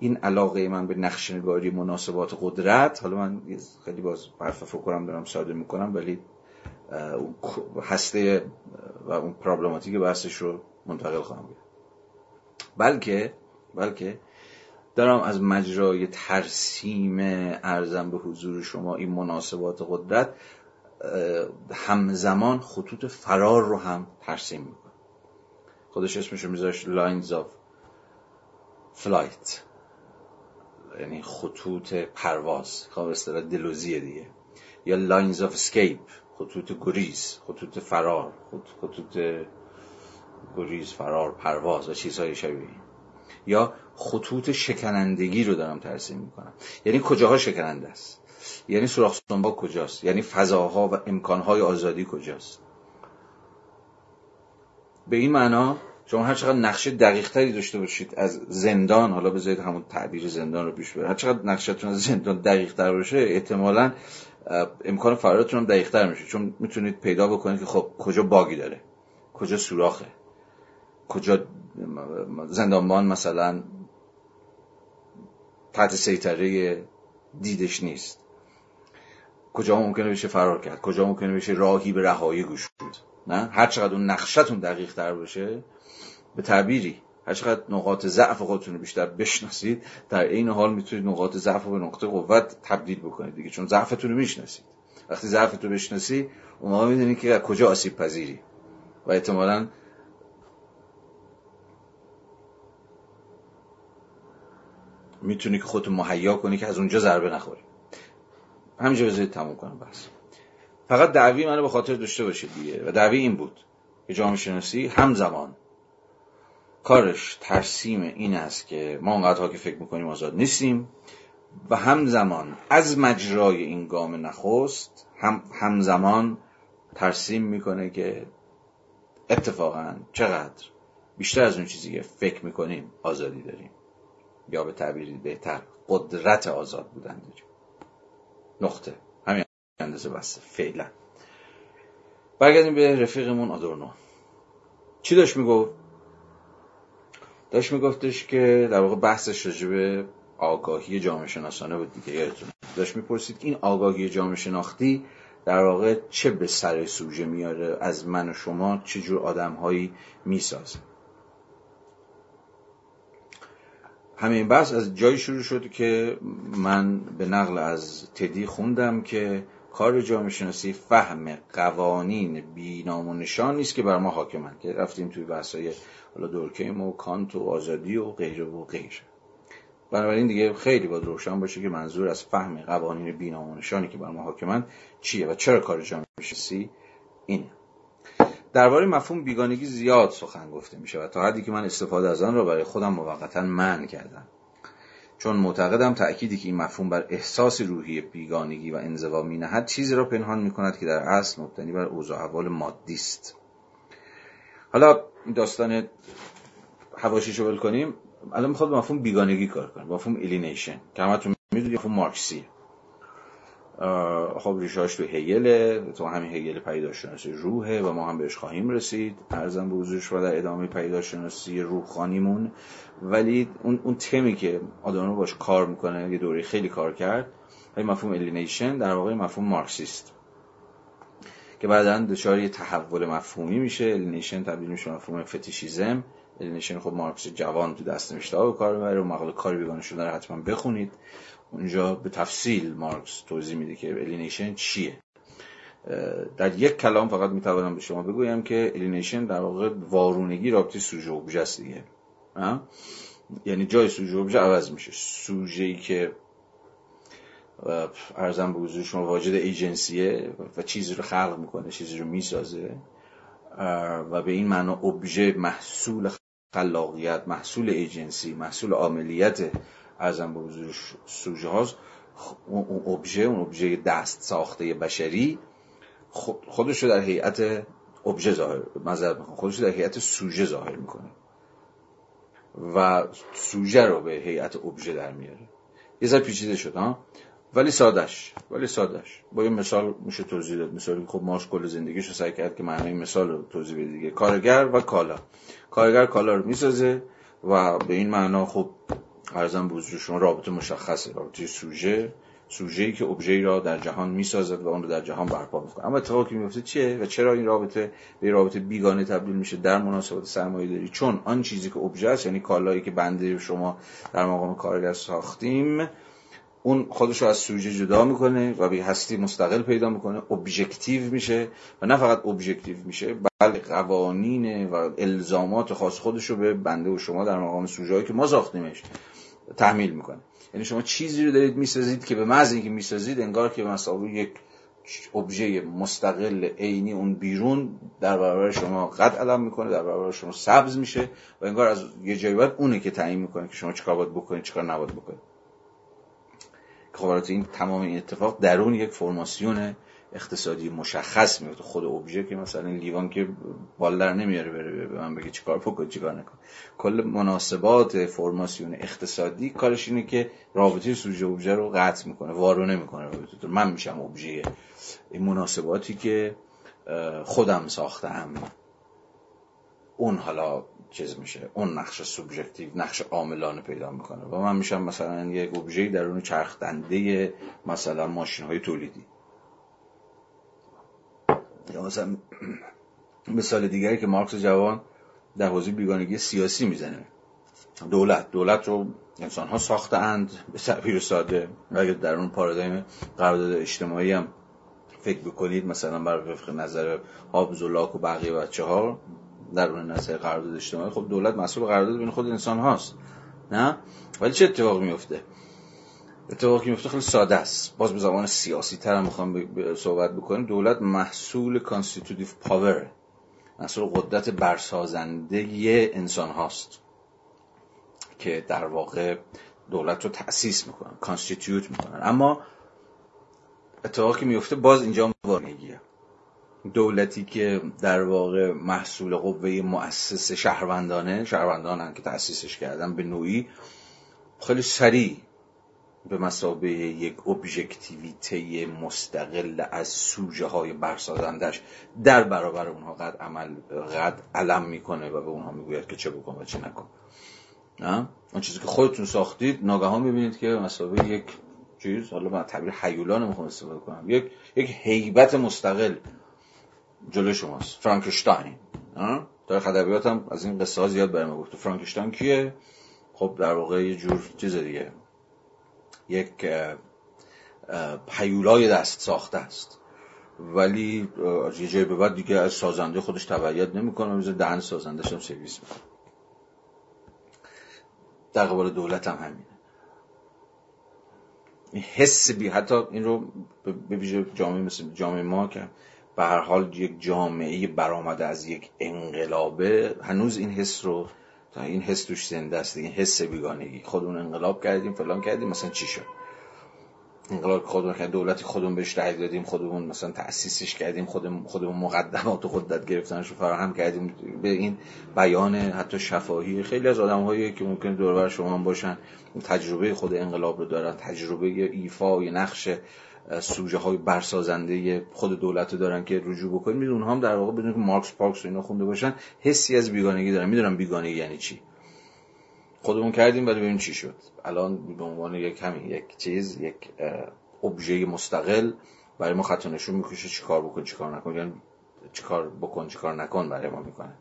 [SPEAKER 1] این علاقه من به نقش نگاری مناسبات قدرت حالا من خیلی باز حرف فکرم دارم ساده می‌کنم ولی اون هسته و اون پرابلماتیک بحثش رو منتقل خواهم بلکه بلکه دارم از مجرای ترسیم ارزم به حضور شما این مناسبات قدرت همزمان خطوط فرار رو هم ترسیم می‌کنم. خودش اسمش رو میذاشت lines of flight یعنی خطوط پرواز خب اصطلاح دلوزیه دیگه. یا lines of escape خطوط گریز خطوط فرار خطوط گریز فرار پرواز و چیزهای شبیه یا خطوط شکنندگی رو دارم ترسیم می‌کنم. یعنی کجاها شکننده است؟ یعنی سوراخ کجاست؟ یعنی فضاها و امکانهای آزادی کجاست؟ به این معنا شما هر چقدر نقشه دقیق تری داشته باشید از زندان حالا بذارید همون تعبیر زندان رو پیش برید هر چقدر نقشتون از زندان دقیق تر باشه احتمالا امکان فرارتون هم دقیق تر میشه. چون می‌تونید پیدا بکنید که خب کجا باگی داره کجا سوراخه کجا زندانبان مثلا تحت سیطره دیدش نیست. کجا ممکنه بشه فرار کرد؟ کجا ممکنه بشه راهی به رهایی گوش بود نه؟ هر چقدر اون نقشتون دقیق تر باشه به تعبیری. هر چقدر نقاط ضعف خودتون رو بیشتر بشناسید در این حال می‌تونید نقاط ضعف رو به نقطه قوت تبدیل بکنید دیگه چون ضعفتون رو می‌شناسید. وقتی ضعفتون رو بشناسی اون موقع می‌دونید که کجا آسیب پذیری. و احتمالاً می‌تونی که خودتو مهیا کنی که از اونجا ضربه نخوری. همینجا بذارید تموم کنم بس فقط دعوی منو به خاطر داشته باشید دیگه. و دعوی این بود که جامعه شناسی همزمان کارش ترسیم این است که ما اونقدرها که فکر می‌کنیم آزاد نیستیم و همزمان از مجرای این گام نخست هم همزمان ترسیم می‌کنه که اتفاقا چقدر بیشتر از اون چیزی که فکر می‌کنیم آزادی داریم. یا به تعبیری بهتر قدرت آزاد بودن داریم. نقطه. همین اندازه بسته. فعلا. برگردیم به رفیقمون آدورنو. چی داشت می‌گفت؟ داشت میگفتش که در واقع بحثش راجع به آگاهی جامعه شناسانه بود دیگه. یادتونه. داشت می‌پرسید این آگاهی جامعه شناختی در واقع چه به سر سوژه میاره؟ از من و شما چه جور آدم هایی می‌سازه؟ همین بحث از جایی شروع شد که من به نقل از تدی خوندم که کار جامعه شناسی فهم قوانین بینام و نشان نیست که بر ما حاکمن. که رفتیم توی بحثای حالا دورکیم و کانت و آزادی و غیره و غیره. بنابراین دیگه خیلی باید روشن باشه که منظور از فهم قوانین بینام و که بر ما حاکمن چیه و چرا کار جامعه شناسی اینه. درباره مفهوم بیگانگی زیاد سخن گفته میشه و تا حدی که من استفاده از آن را برای خودم موقتا من کردم. چون معتقدم تأکیدی که این مفهوم بر احساس روحی بیگانگی و انزوا نهد چیزی را پنهان می کند که در اصل مبتنی بر اوضاع احوال مادی است. حالا داستان حواشیشو ول کنیم. الان می‌خواد مفهوم بیگانگی کار کنه. مفهوم الینیشن که همتون می‌دونید مفهوم مارکسیه. خب ریشاش تو هگله تو همین هگل پدیدارشناسی روحه و ما هم بهش خواهیم رسید. عرضم به حضورش و در ادامه پدیدارشناسی روح خوانیمون. ولی اون, اون تمی که آدورنو باش کار می‌کنه یه دوره خیلی کار کرد های مفهوم alienation در واقع مفهوم مارکسیست. که بعدا دچار یه تحول مفهومی میشه. alienation تبدیل میشه مفهوم fetishism. alienation خب مارکس جوان تو دست نوشته کار می‌بره و مقاله کار بیگانه رو حتما بخونید. اونجا به تفصیل مارکس توضیح میده که alienation چیه. در یک کلام فقط می‌توانم به شما بگویم که alienation در واقع وارونگی رابطه سوژه ابژه است دیگه. یعنی جای سوژه اوبژه عوض میشه. سوژه ای که عرضم به حضور شما واجد ایجنسیه و چیزی رو خلق می‌کنه چیزی رو می‌سازه و به این معنا ابژه محصول خلاقیت محصول ایجنسی محصول عاملیت ارزم به حضور سوژه هاست اون ابژه اون ابژه دست ساخته بشری خودش رو در هیئت ابژه ظاهر معذرت خودش رو در هیئت سوژه ظاهر می‌کنه و سوژه رو به هیئت ابژه در میاره. یه ذره پیچیده شد ها؟ ولی سادش ولی سادش با یه مثال میشه توضیح داد. مثالی خب ماش کل رو سعی کرد که معنی مثال رو توضیح بده دیگه. کارگر و کالا. کارگر کالا رو می‌سازه و به این معنا خب ارزم به شما رابطه مشخصه رابطه سوژه سوژه ای که ابژه را در جهان می‌سازد و اون رو در جهان برپا می‌کنه اما اتفاقی میفته چیه و چرا این رابطه؟ به رابطه بیگانه تبدیل میشه در مناسبات سرمایه داری. چون آن چیزی که ابژه است یعنی کالایی که بنده شما در مقام کارگر ساختیم اون خودش رو از سوژه جدا می‌کنه و به هستی مستقل پیدا می‌کنه ابژکتیو میشه و نه فقط ابژکتیو میشه بلکه قوانین و الزامات خاص خودش رو به بنده و شما در مقام سوژه که ما ساختیمش تحمیل می‌کنه. یعنی شما چیزی رو دارید می‌سازید که به محض اینکه می‌سازید انگار که مثلا یک ابژه مستقل عینی اون بیرون در برابر شما قد علم می‌کنه در برابر شما سبز میشه و انگار از یه جایی باید اونه که تعیین می‌کنه که شما چیکار باید بکنید چیکار نباید بکنید. خب این تمام این اتفاق درون یک فرماسیون اقتصادی مشخص میفته. خود ابژه که مثلا لیوان که بال در نمیاره بره به من بگه چیکار بکن چیکار نکن. کل مناسبات فرماسیون اقتصادی کارش اینه که رابطه سوژه ابژه رو قطع می‌کنه وارو نمی‌کنه رابطه من میشم ابژه این مناسباتی که خودم ساختم. اون حالا چیز میشه اون نقش سوبژکتیو نقش عاملانه پیدا می‌کنه. و من میشم مثلا یک ابژه درون چرخ دنده مثلا ماشین های تولیدی. یا مثلا مثال دیگری که مارکس جوان در حوزه بیگانگی سیاسی می‌زنه. دولت. دولت رو انسان ها ساختند به تعبیر ساده. و اگر در اون پارادایم قرارداد اجتماعی هم فکر بکنید مثلا بر وفق نظر هابز و لاک و بقیه بچه ها در اون نظر قرارداد اجتماعی خب دولت مسئول قرارداد بین خود انسان هاست. نه؟ ولی چه اتفاقی میفته اتفاقی میفته خیلی ساده است. باز به زبان سیاسی تر هم می‌خوام صحبت بکنیم. دولت محصول constitutive power محصول قدرت برسازنده انسان هاست که در واقع دولت رو تأسیس می‌کنن constitute می‌کنن. اما اتفاقی میفته باز اینجا وارونگیه دولتی که در واقع محصول قوه مؤسس شهروندانه شهروندان که تأسیسش کردن به نوعی خیلی سریع به مسابه یک ابژکتیویته مستقل از سوژه های برسازندش در برابر اونها قد عمل قد علم می‌کنه و به اونها می‌گوید که چه بکن و چه نکن. اون چیزی که خودتون ساختید ناگهان می‌بینید که مسابه یک چیز حالا من تعبیر حیولا نمی‌خوام استفاده کنم یک یک هیبت مستقل جلو شماست فرانکشتاین. تاریخ ادبیات هم از این قصه ها زیاد برام گفته. فرانکشتاین کیه؟ خب در واقع یه جور چیز دیگه. یک حیولای دست ساخته است. ولی یه جای به بعد دیگه از سازنده خودش تبعیت نمی‌کنه میزه دهن سازندهش هم سرویس می‌کنه در قبال دولت هم همینه. این حس بی حتی این رو به ویژه جامعه مثل جامعه ما که به هر حال یک جامعه برآمده از یک انقلابه هنوز این حس رو تا این حس توش زنده است این حس بیگانگی. خودمون انقلاب کردیم فلان کردیم مثلا چی شد؟ انقلاب خودمون کردیم دولتی خودمون بهش رأی دادیم خودمون مثلا تأسیسش کردیم خودمون خودمون مقدمات و قدرت گرفتنش رو فراهم کردیم. به این بیان حتی شفاهی خیلی از آدم هایی که ممکن دور شما باشن تجربه خود انقلاب رو دارن تجربه ایفای نقش سوژه های برسازنده خود دولت رو دارن که رجوع بکنید میدون هم در واقع بدون که مارکس پارکس رو اینا خونده باشن حسی از بیگانگی دارن. می‌دونم بیگانگی یعنی چی؟ خودمون کردیم ولی ببین چی شد. الان به عنوان یک همین یک چیز یک ابژه مستقل برای ما خط نشون می‌کشه چیکار بکن چیکار نکن. یعنی چیکار بکن چیکار نکن برای ما می‌کنه.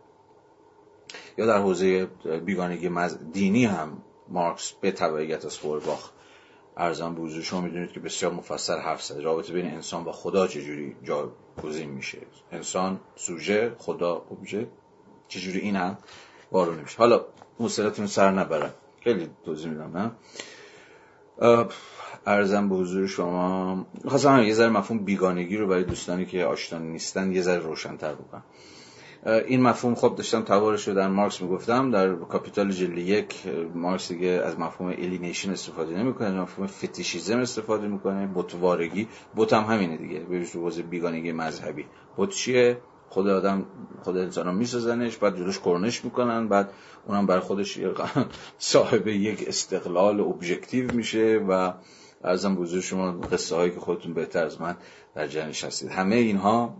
[SPEAKER 1] یا در حوزه بیگانگی دینی هم مارکس به تبعیت از فورباخ ارزان به شما می‌دونید که بسیار مفصل حرف زده. رابطه بین انسان و خدا چجوری جایگزین میشه؟ انسان سوژه خدا ابژه. چجوری این هم وارونه میشه؟ حالا موسیقیتون سر نبرم خیلی توضیح میدم نه؟ ارزم به حضور شما. خواستم یه ذره مفهوم بیگانگی رو برای دوستانی که آشنا نیستن یه ذره روشنتر بکنم این مفهوم خب داشتم توارش رو در مارکس می‌گفتم در کاپیتال جلد یک مارکس دیگه از مفهوم alienation استفاده نمی‌کنه از مفهوم fetishism استفاده می‌کنه. بتوارگی بت هم همینه دیگه به بیگانگی مذهبی. بت چیه؟ خود آدم خود انسان میسازنش بعد جلوش کرنش می‌کنن بعد اونم بر خودش صاحب یک استقلال objective میشه و عرضم بزرگ شما قصه هایی که خودتون بهتر از من در جریانش هستید. همه اینها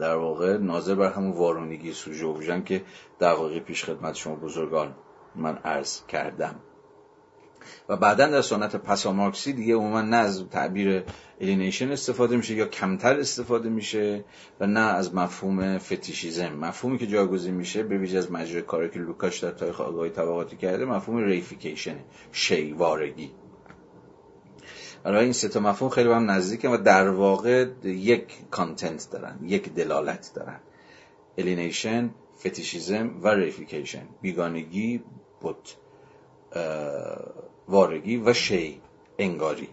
[SPEAKER 1] در واقع ناظر بر همون وارونگی سوژه ابژه ان که دقایق پیش خدمت شما بزرگان من عرض کردم. و بعدا در سنت پسا مارکسی دیگه عموما نه از تعبیر alienation استفاده میشه یا کمتر استفاده میشه و نه از مفهوم fetishism مفهومی که جایگزین میشه به ویژه از مجرای کاری که لوکاش در تاریخ آگاهی طبقاتی کرده مفهوم reification شیءوارگی. برای این سه تا مفهوم خیلی به هم نزدیکه و در واقع یک content دارن یک دلالت دارن. alienation fetishism و reification بیگانگی بت وارگی و شی انگاری.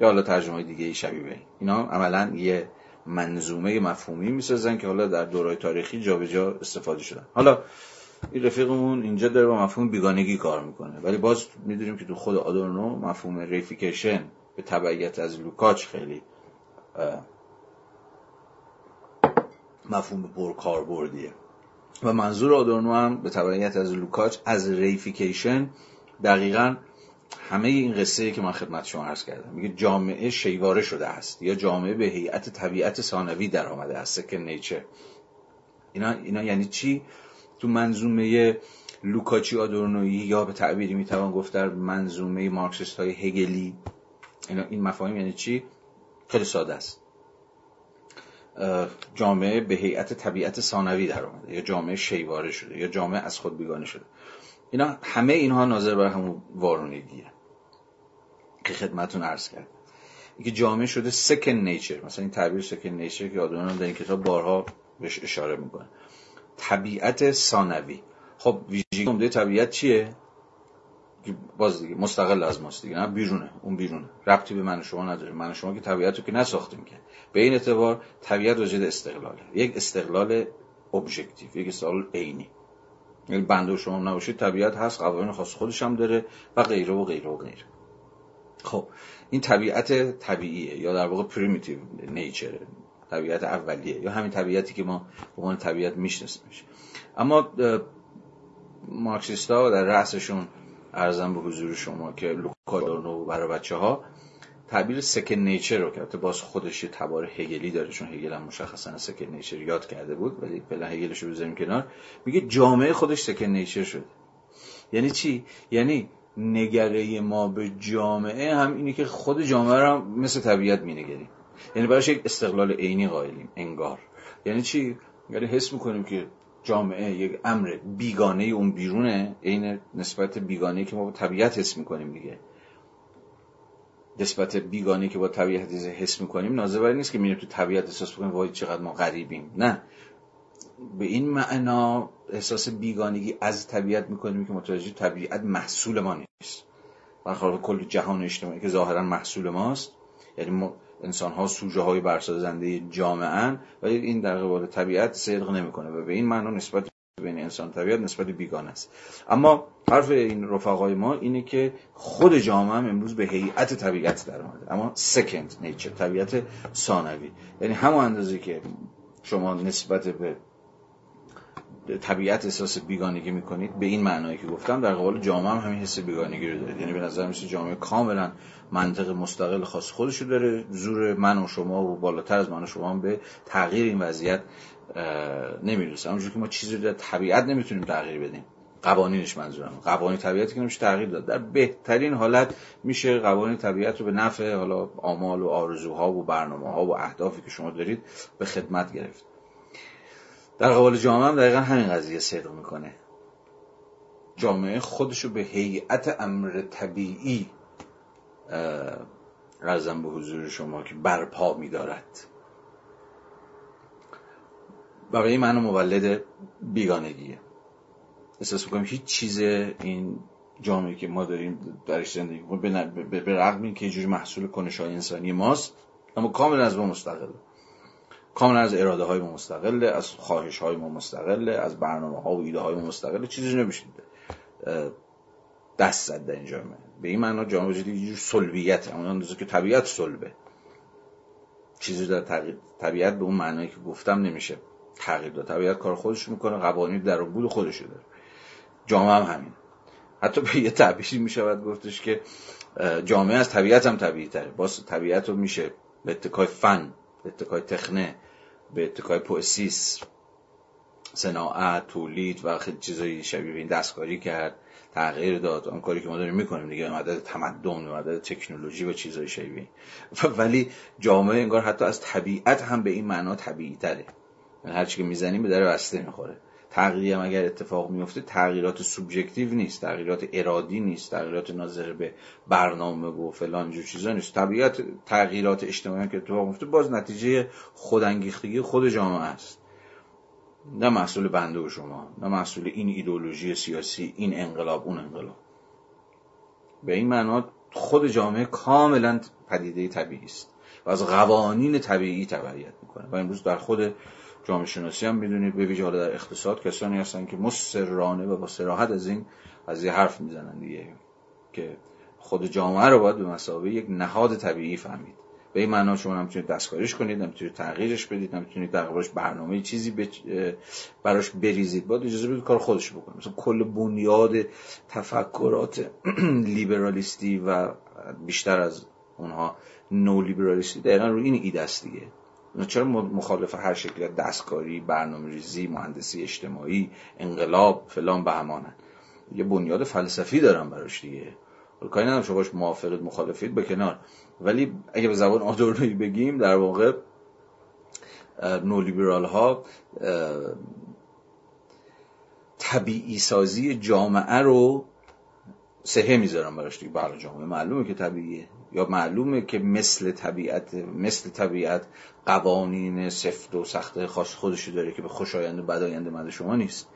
[SPEAKER 1] یا حالا ترجمه دیگه شبیه به اینا عملا یه منظومه مفهومی می‌سازن که حالا در دورای تاریخی جابجا جا استفاده شدن. حالا این رفیقمون اینجا داره با مفهوم بیگانگی کار می‌کنه. ولی باز می‌دونیم که تو خود آدورنو مفهوم reification به تبعیت از لوکاچ خیلی مفهوم پربردیه و منظور آدورنو هم به تبعیت از لوکاچ از reification دقیقا همه این قصه که من خدمت شما عرض کردم. میگه جامعه شی‌واره شده است یا جامعه به هیئت طبیعت ثانوی در آمده است. second nature اینا, اینا یعنی چی؟ تو منظومه لوکاچی آدورنویی یا به تعبیری می‌توان گفت در منظومه مارکسیست های هگلی. این مفاهیم یعنی چی؟ خیلی ساده است. جامعه به هیئت طبیعت ثانوی در آمده یا جامعه شیواره شده یا جامعه از خود بیگانه شده. اینا همه اینها ناظر بر همون وارونگیه که خدمتون عرض کرد اینکه جامعه شده سکن نیچر مثلا این تعبیر سکن نیچر که آدم در این کتاب بارها بهش اشاره می‌کنه. طبیعت ثانوی. خب ویژگی عمده طبیعت چیه؟ باز دیگه مستقل از ماست دیگه نه؟ بیرونه اون بیرونه. ربطی به من و شما نداره. من و شما که طبیعت رو که نساختیم که. به این اعتبار طبیعت واجد استقلاله. یک استقلال objective یک استقلال عینی. یعنی بنده شما نباشید طبیعت هست قوانین خاص خودش هم داره و غیره و غیره و غیره. خب این طبیعت طبیعیه یا در واقع primitive nature طبیعت اولیه یا همین طبیعتی که ما به عنوان طبیعت میشناسیمش. اما مارکسیستا در رأسشون ارزم به حضور شما که لوکادورنو برای بچه ها تعبیر سکن نیچر رو کرده باز خودش یه تبار هگلی داره چون هگل هم مشخصا سکن نیچر یاد کرده بود ولی فعلا هگلش رو بذاریم کنار. میگه جامعه خودش سکن نیچر شده. یعنی چی؟ یعنی نگره ما به جامعه هم اینه که خود جامعه رو مثل طبیعت مینگریم. یعنی براش یک استقلال عینی قائلیم انگار. یعنی چی؟ یعنی حس می‌کنیم که جامعه یک امر بیگانه اون بیرونه عین نسبت بیگانه که ما با طبیعت حس می‌کنیم دیگه. نسبت بیگانه که با طبیعت حس می‌کنیم نازه نیست که میریم تو طبیعت احساس بکنیم وای چقدر ما غریبیم. نه. به این معنا احساس بیگانگی از طبیعت می‌کنیم که متوجه طبیعت محصول ما نیست. برخلاف کل جهان اجتماعی که ظاهرا محصول ماست یعنی ما انسان ها سوژه های برسازنده جامعه ولی این در قبال طبیعت صدق نمی‌کنه و به این معنا نسبت بین انسان و طبیعت نسبت بیگانه است. اما حرف این رفقای ما اینه که خود جامعه هم امروز به هیئت طبیعت در آمده اما سکند نیچر طبیعت ثانوی. یعنی همون اندازه که شما نسبت به طبیعت احساس بیگانگی می‌کنید به این معنایی که گفتم در قبال جامعه هم همین حس بیگانگی رو دارید. یعنی به نظر میسه جامعه کاملا منطق مستقل خاص خودش رو داره. زور من و شما و بالاتر از من و شما هم به تغییر این وضعیت نمی‌رسه. همونجور که ما چیزی در طبیعت نمی‌تونیم تغییر بدیم. قوانینش منظورم قوانین طبیعتی که نمیشه تغییر داد. در بهترین حالت میشه قوانین طبیعت رو به نفع حالا آمال و آرزوها و برنامه ها و اهدافی که شما دارید به خدمت گرفت. در قبال جامعه هم دقیقا همین قضیه صدق می‌کنه. جامعه خودشو به هیئت امر طبیعی رزم به حضور شما که برپا میدارد. این معنی مولد بیگانگیه. احساس می‌کنیم هیچ چیز این جامعه که ما داریم درش زندگی کنیم به رغم این که جوری محصول کنش های انسانی ماست اما کاملا از ما مستقله. کاملا از اراده های ما مستقله از خواهش های ما مستقله از برنامه ها و ایده های ما مستقله. چیزی نمیشه دست زد در این جامعه به این معنا جامعه جدید یه جور سلبیت. اون اندازه که طبیعت سلبه. چیزی در طبیعت به اون معنایی که گفتم نمیشه. تغییر داد. طبیعت کار خودش می‌کنه قوانین در بود خودش داره. جامعه هم همین. حتی به یه تعبیری می‌شود گفتش که جامعه از طبیعت هم طبیعی تره باز طبیعت رو میشه به اتکای فن اتکای تخنه به اتکای پوسیس صناعت تولید و خیلی چیزایی شبیه این دستکاری کرد تغییر داد. اون کاری که ما داریم می‌کنیم دیگه مدد تمدن مدد تکنولوژی و چیزای شبیه. ولی جامعه انگار حتی از طبیعت هم به این معنا طبیعی تره. یعنی هر چی که می‌زنیم به در بسته می‌خوره. تغییری هم اگر اتفاق میفته تغییرات سوبژکتیو نیست تغییرات ارادی نیست تغییرات ناظر به برنامه و فلان جو چیزا نیست. طبیعت تغییرات اجتماعی که اتفاق میفته باز نتیجه خودانگیختگی خود جامعه است. نه محصول بنده و شما نه محصول این ایدولوژی سیاسی این انقلاب اون انقلاب. به این معنا خود جامعه کاملا پدیده طبیعی است و از قوانین طبیعی تبعیت می‌کنه. و امروز در خود جامعه شناسی هم می‌دونید. به ویژه در اقتصاد کسانی هستن که مصرانه و با سراحت از این از یه حرف می‌زنن دیگه. که خود جامعه رو باید به مسابقه یک نهاد طبیعی فهمید. به این معنا شما نمی‌تونید دستکاریش کنید نمی‌تونید تغییرش بدید نمی‌تونید در قبالش برنامه چیزی براش بریزید. باید اجازه بدید کار خودش بکنه. مثلا کل بنیاد تفکرات لیبرالیستی و بیشتر از اونها نو لیبرالیستی دقیقا رو این ایده است دیگه. چرا مخالف هر شکل دستکاری برنامه ریزی مهندسی اجتماعی انقلاب فلان بهمانن یه بنیاد فلسفی دارم براش دیگه. کاری ندارم شما باش موافقید مخالفید به کنار. ولی اگه به زبان آدورنوی بگیم در واقع نولیبرال ها طبیعی سازی جامعه رو سهه می‌ذارن براش دیگه. برای جامعه معلومه که طبیعیه. یا معلومه که مثل طبیعت مثل طبیعت قوانین سفت و سخت خاص خودشو داره که به خوشایند و بدایند من شما نیست.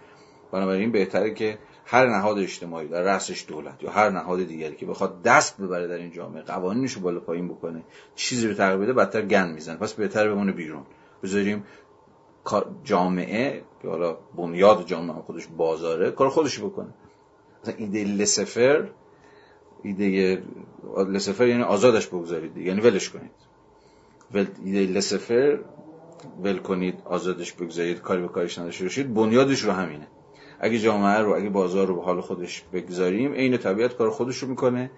[SPEAKER 1] بنابراین بهتره که هر نهاد اجتماعی در رأسش دولت یا هر نهاد دیگری که بخواد دست ببره در این جامعه قوانینش رو بالا پایین بکنه چیزی رو تغییر بده بدتر گند می‌زنه. پس بهتر بمونه بیرون. بذاریم جامعه که حالا بنیاد جامعه خودش بازاره کار خودش بکنه. مثلا ایده لسفر ایده لسفر یعنی آزادش بگذارید یعنی ولش کنید. ول ایده لسفر ول کنید آزادش بگذارید کاری به کارش نداشته باشید. بنیادش رو همینه. اگه جامعه رو اگه بازار رو به حال خودش بگذاریم عین طبیعت کار خودش رو می‌کنه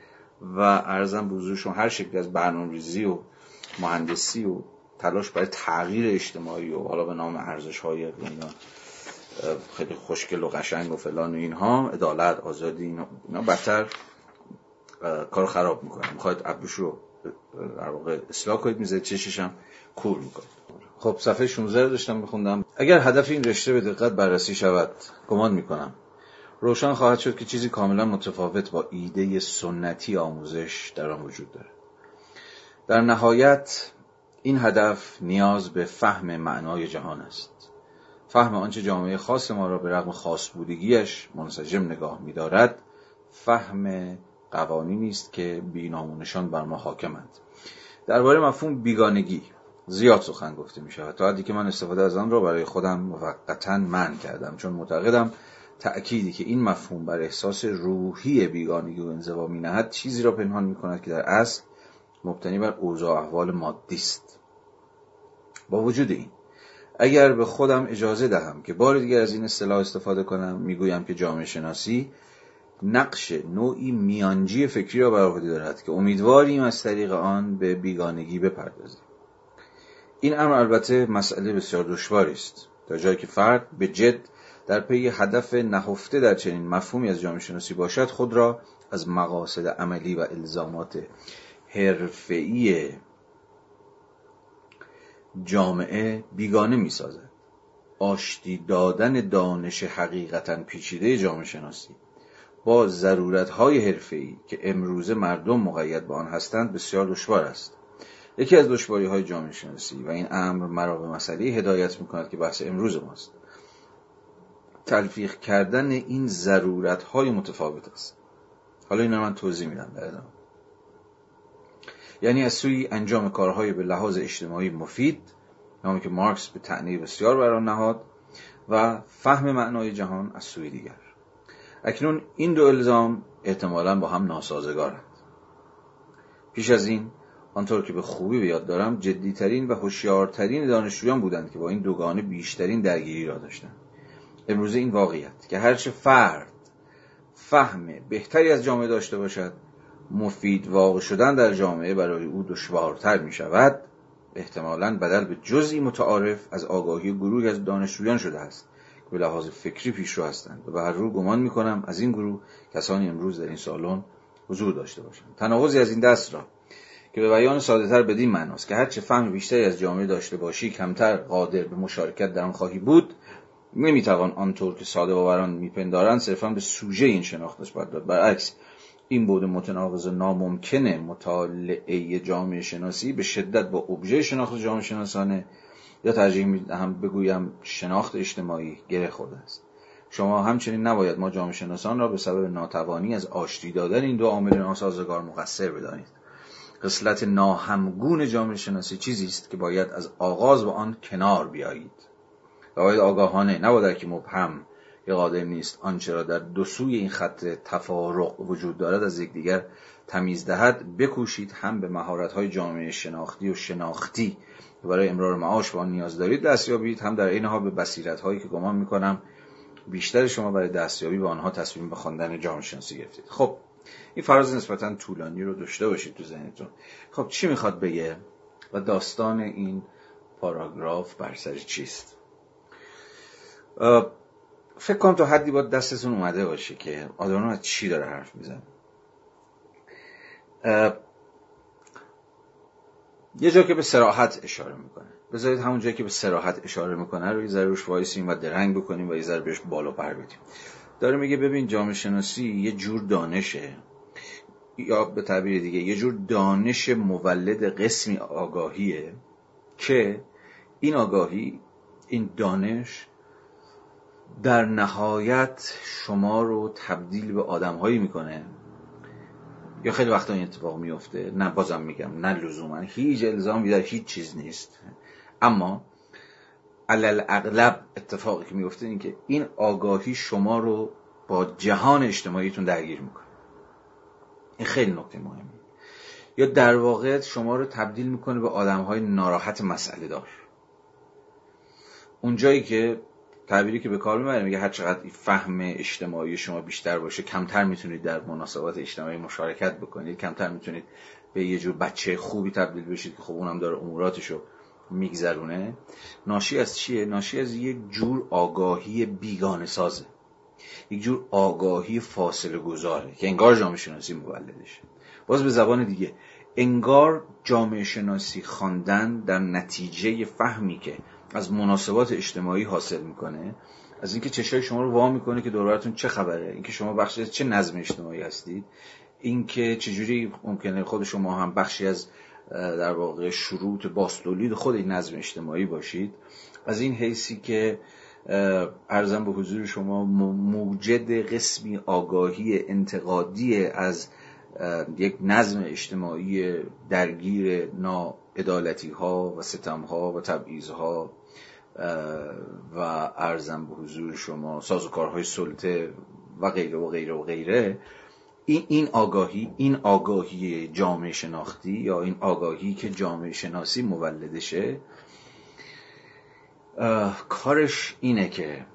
[SPEAKER 1] و ارزم بزرگشون هر شکل از برنامه‌ریزی و مهندسی و تلاش برای تغییر اجتماعی و حالا به نام ارزش های خیلی خوشگل و قشنگ و فلان و اینها عدالت آزادی اینا, بدتر کار خراب می‌کنه. می‌خواید ابروش رو در واقع اصلاح کنید میزه چشش هم کور می‌کنید خب صفحه 16 رو داشتم میخوندم. اگر هدف این رشته به دقت بررسی شود گمان می‌کنم. روشن خواهد شد که چیزی کاملا متفاوت با ایده سنتی آموزش در آن وجود دارد. در نهایت این هدف نیاز به فهم معنای جهان است. فهم آنچه جامعه خاص ما را به رغم خاص بودگیش منسجم نگاه می‌دارد فهم قوانینی است که بینامونشان بر ما حاکمند. درباره مفهوم بیگانگی زیاد سخن گفته می شود تا حدی که من استفاده از آن را برای خودم موقتا من کردم چون معتقدم تأکیدی که این مفهوم بر احساس روحی بیگانگی و انزوا می نهد چیزی را پنهان می کند که در اصل مبتنی بر اوضاع احوال مادی است. با وجود این اگر به خودم اجازه دهم که بار دیگر از این اصطلاح استفاده کنم می‌گویم که جامعه شناسی نقش نوعی میانجی فکری را بر دارد که امیدواریم از طریق آن به بیگانگی بپردازیم این امر البته مسئله بسیار دشواری است تا جایی که فرد به جد در پی هدف نهفته در چنین مفهومی از جامعه شناسی باشد خود را از مقاصد عملی و الزامات حرفه‌ای جامعه بیگانه می سازد. آشتی دادن دانش حقیقتا پیچیده جامعه شناسی با ضرورت های حرفه‌ای که امروزه مردم مقید به آن هستند بسیار دشوار است. یکی از دشواری های جامعه شناسی و این امر مرا به مسئله هدایت می کند که بحث امروز ماست. تلفیق کردن این ضرورت های متفاوت است. حالا این من توضیح میدم در. یعنی از سوی انجام کارهای به لحاظ اجتماعی مفید نامی که مارکس به تعنی بسیار بر آن نهاد و فهم معنای جهان از سوی دیگر اکنون این دو الزام احتمالا با هم ناسازگارند. پیش از این آنطور که به خوبی به دارم جدیترین و هوشیارترین دانشجویان بودند که با این دوگانه بیشترین درگیری را داشتند. امروزه این واقعیت که هرچه فرد فهم بهتری از جامعه داشته باشد مفید واقع شدن در جامعه برای او دشوارتر می شود احتمالا بدل به جزئی متعارف از آگاهی گروهی از دانشجویان شده است. که به لحاظ فکری پیشرو هستند و به هر رو گمان می کنم از این گروه کسانی امروز در این سالن حضور داشته باشند. تناقضی از این دست را که به بیان ساده تر بدین معناست که هرچه فهم بیشتری از جامعه داشته باشی کمتر قادر به مشارکت در آن خواهی بود نمی‌توان آنطور که ساده باوران میپندارند صرفا به سوژه این شناختش باید داد. برعکس این بود متناقض ناممکنه مطالعه جامعه شناسی به شدت با ابژه شناخت جامعه شناسانه یا ترجیح می‌دهم بگویم شناخت اجتماعی گره خورده است. شما همچنین نباید ما جامعه شناسان را به سبب ناتوانی از آشتی دادن این دو عامل ناسازگار مقصر بدانید. قسلت ناهمگون جامعه شناسی چیزی است که باید از آغاز با آن کنار بیایید. و باید آگاهانه نباید که مبهم که قادر نیست آنچه را در دو سوی این خط تفارق وجود دارد از یکدیگر تمیز دهد بکوشید هم به های جامعه شناختی و شناختی که برای امرار معاش با آن نیاز دارید دستیابید. هم در این حال به بصیرت هایی که گمان می‌کنم بیشتر شما برای دستیابی به آنها تصمیم به خواندن جامعه شناسی گرفتید. خب این فراز نسبتا طولانی رو داشته باشید تو ذهنتون. خب چی می‌خواد بگه و داستان این پاراگراف بر سر چیست؟ فکر کنم تا حدی با دستتون اومده باشه که آدورنو از چی داره حرف می‌زنه یه جا که به سراحت اشاره می‌کنه. بذارید همون جایی که به سراحت اشاره می‌کنه رو یه ذره روش وایسیم و درنگ بکنیم و یه ذره بهش بالا پر بدیم. داره میگه ببین جامعه شناسی یه جور دانشه یا به تعبیر دیگه یه جور دانش مولد قسمی آگاهیه که این آگاهی این دانش در نهایت شما رو تبدیل به آدمهایی می‌کنه یا خیلی وقتا این اتفاق میفته. نه بازم میگم نه لزوما. هیچ الزامی در هیچ چیز نیست. اما علل اغلب اتفاقی که میفته این که این آگاهی شما رو با جهان اجتماعیتون درگیر می‌کنه. این خیلی نکته مهمی. یا در واقع شما رو تبدیل می‌کنه به آدم های ناراحت مسئله دار. اونجایی که تعبیری که به کار می‌بره میگه هر چقدر فهم اجتماعی شما بیشتر باشه کمتر می‌تونید در مناسبات اجتماعی مشارکت بکنید کمتر می‌تونید به یه جور بچه خوبی تبدیل بشید که خب اونم داره اموراتشو میگذرونه. ناشی از چیه؟ ناشی از یک جور آگاهی بیگانه سازه یک جور آگاهی فاصله گذاره که انگار جامعه شناسی مولدشه باز به زبان دیگه انگار جامعه شناسی خواندن در نتیجه فهمی که از مناسبات اجتماعی حاصل می‌کنه از اینکه چشای شما رو وا می‌کنه که دورتون چه خبره اینکه شما بخشی از چه نظم اجتماعی هستید اینکه چجوری ممکنه خود شما هم بخشی از در واقع شروط باستولید خود این نظم اجتماعی باشید. از این حیثی که ارزم به حضور شما موجد قسمی آگاهی انتقادی از یک نظم اجتماعی درگیر ناعدالتی ها و ستم ها و تبعیض ها و ارزم به حضور شما سازوکارهای سلطه و غیره و غیره و غیره. این این آگاهی این آگاهی جامعه شناختی یا این آگاهی که جامعه شناسی مولدشه کارش اینه که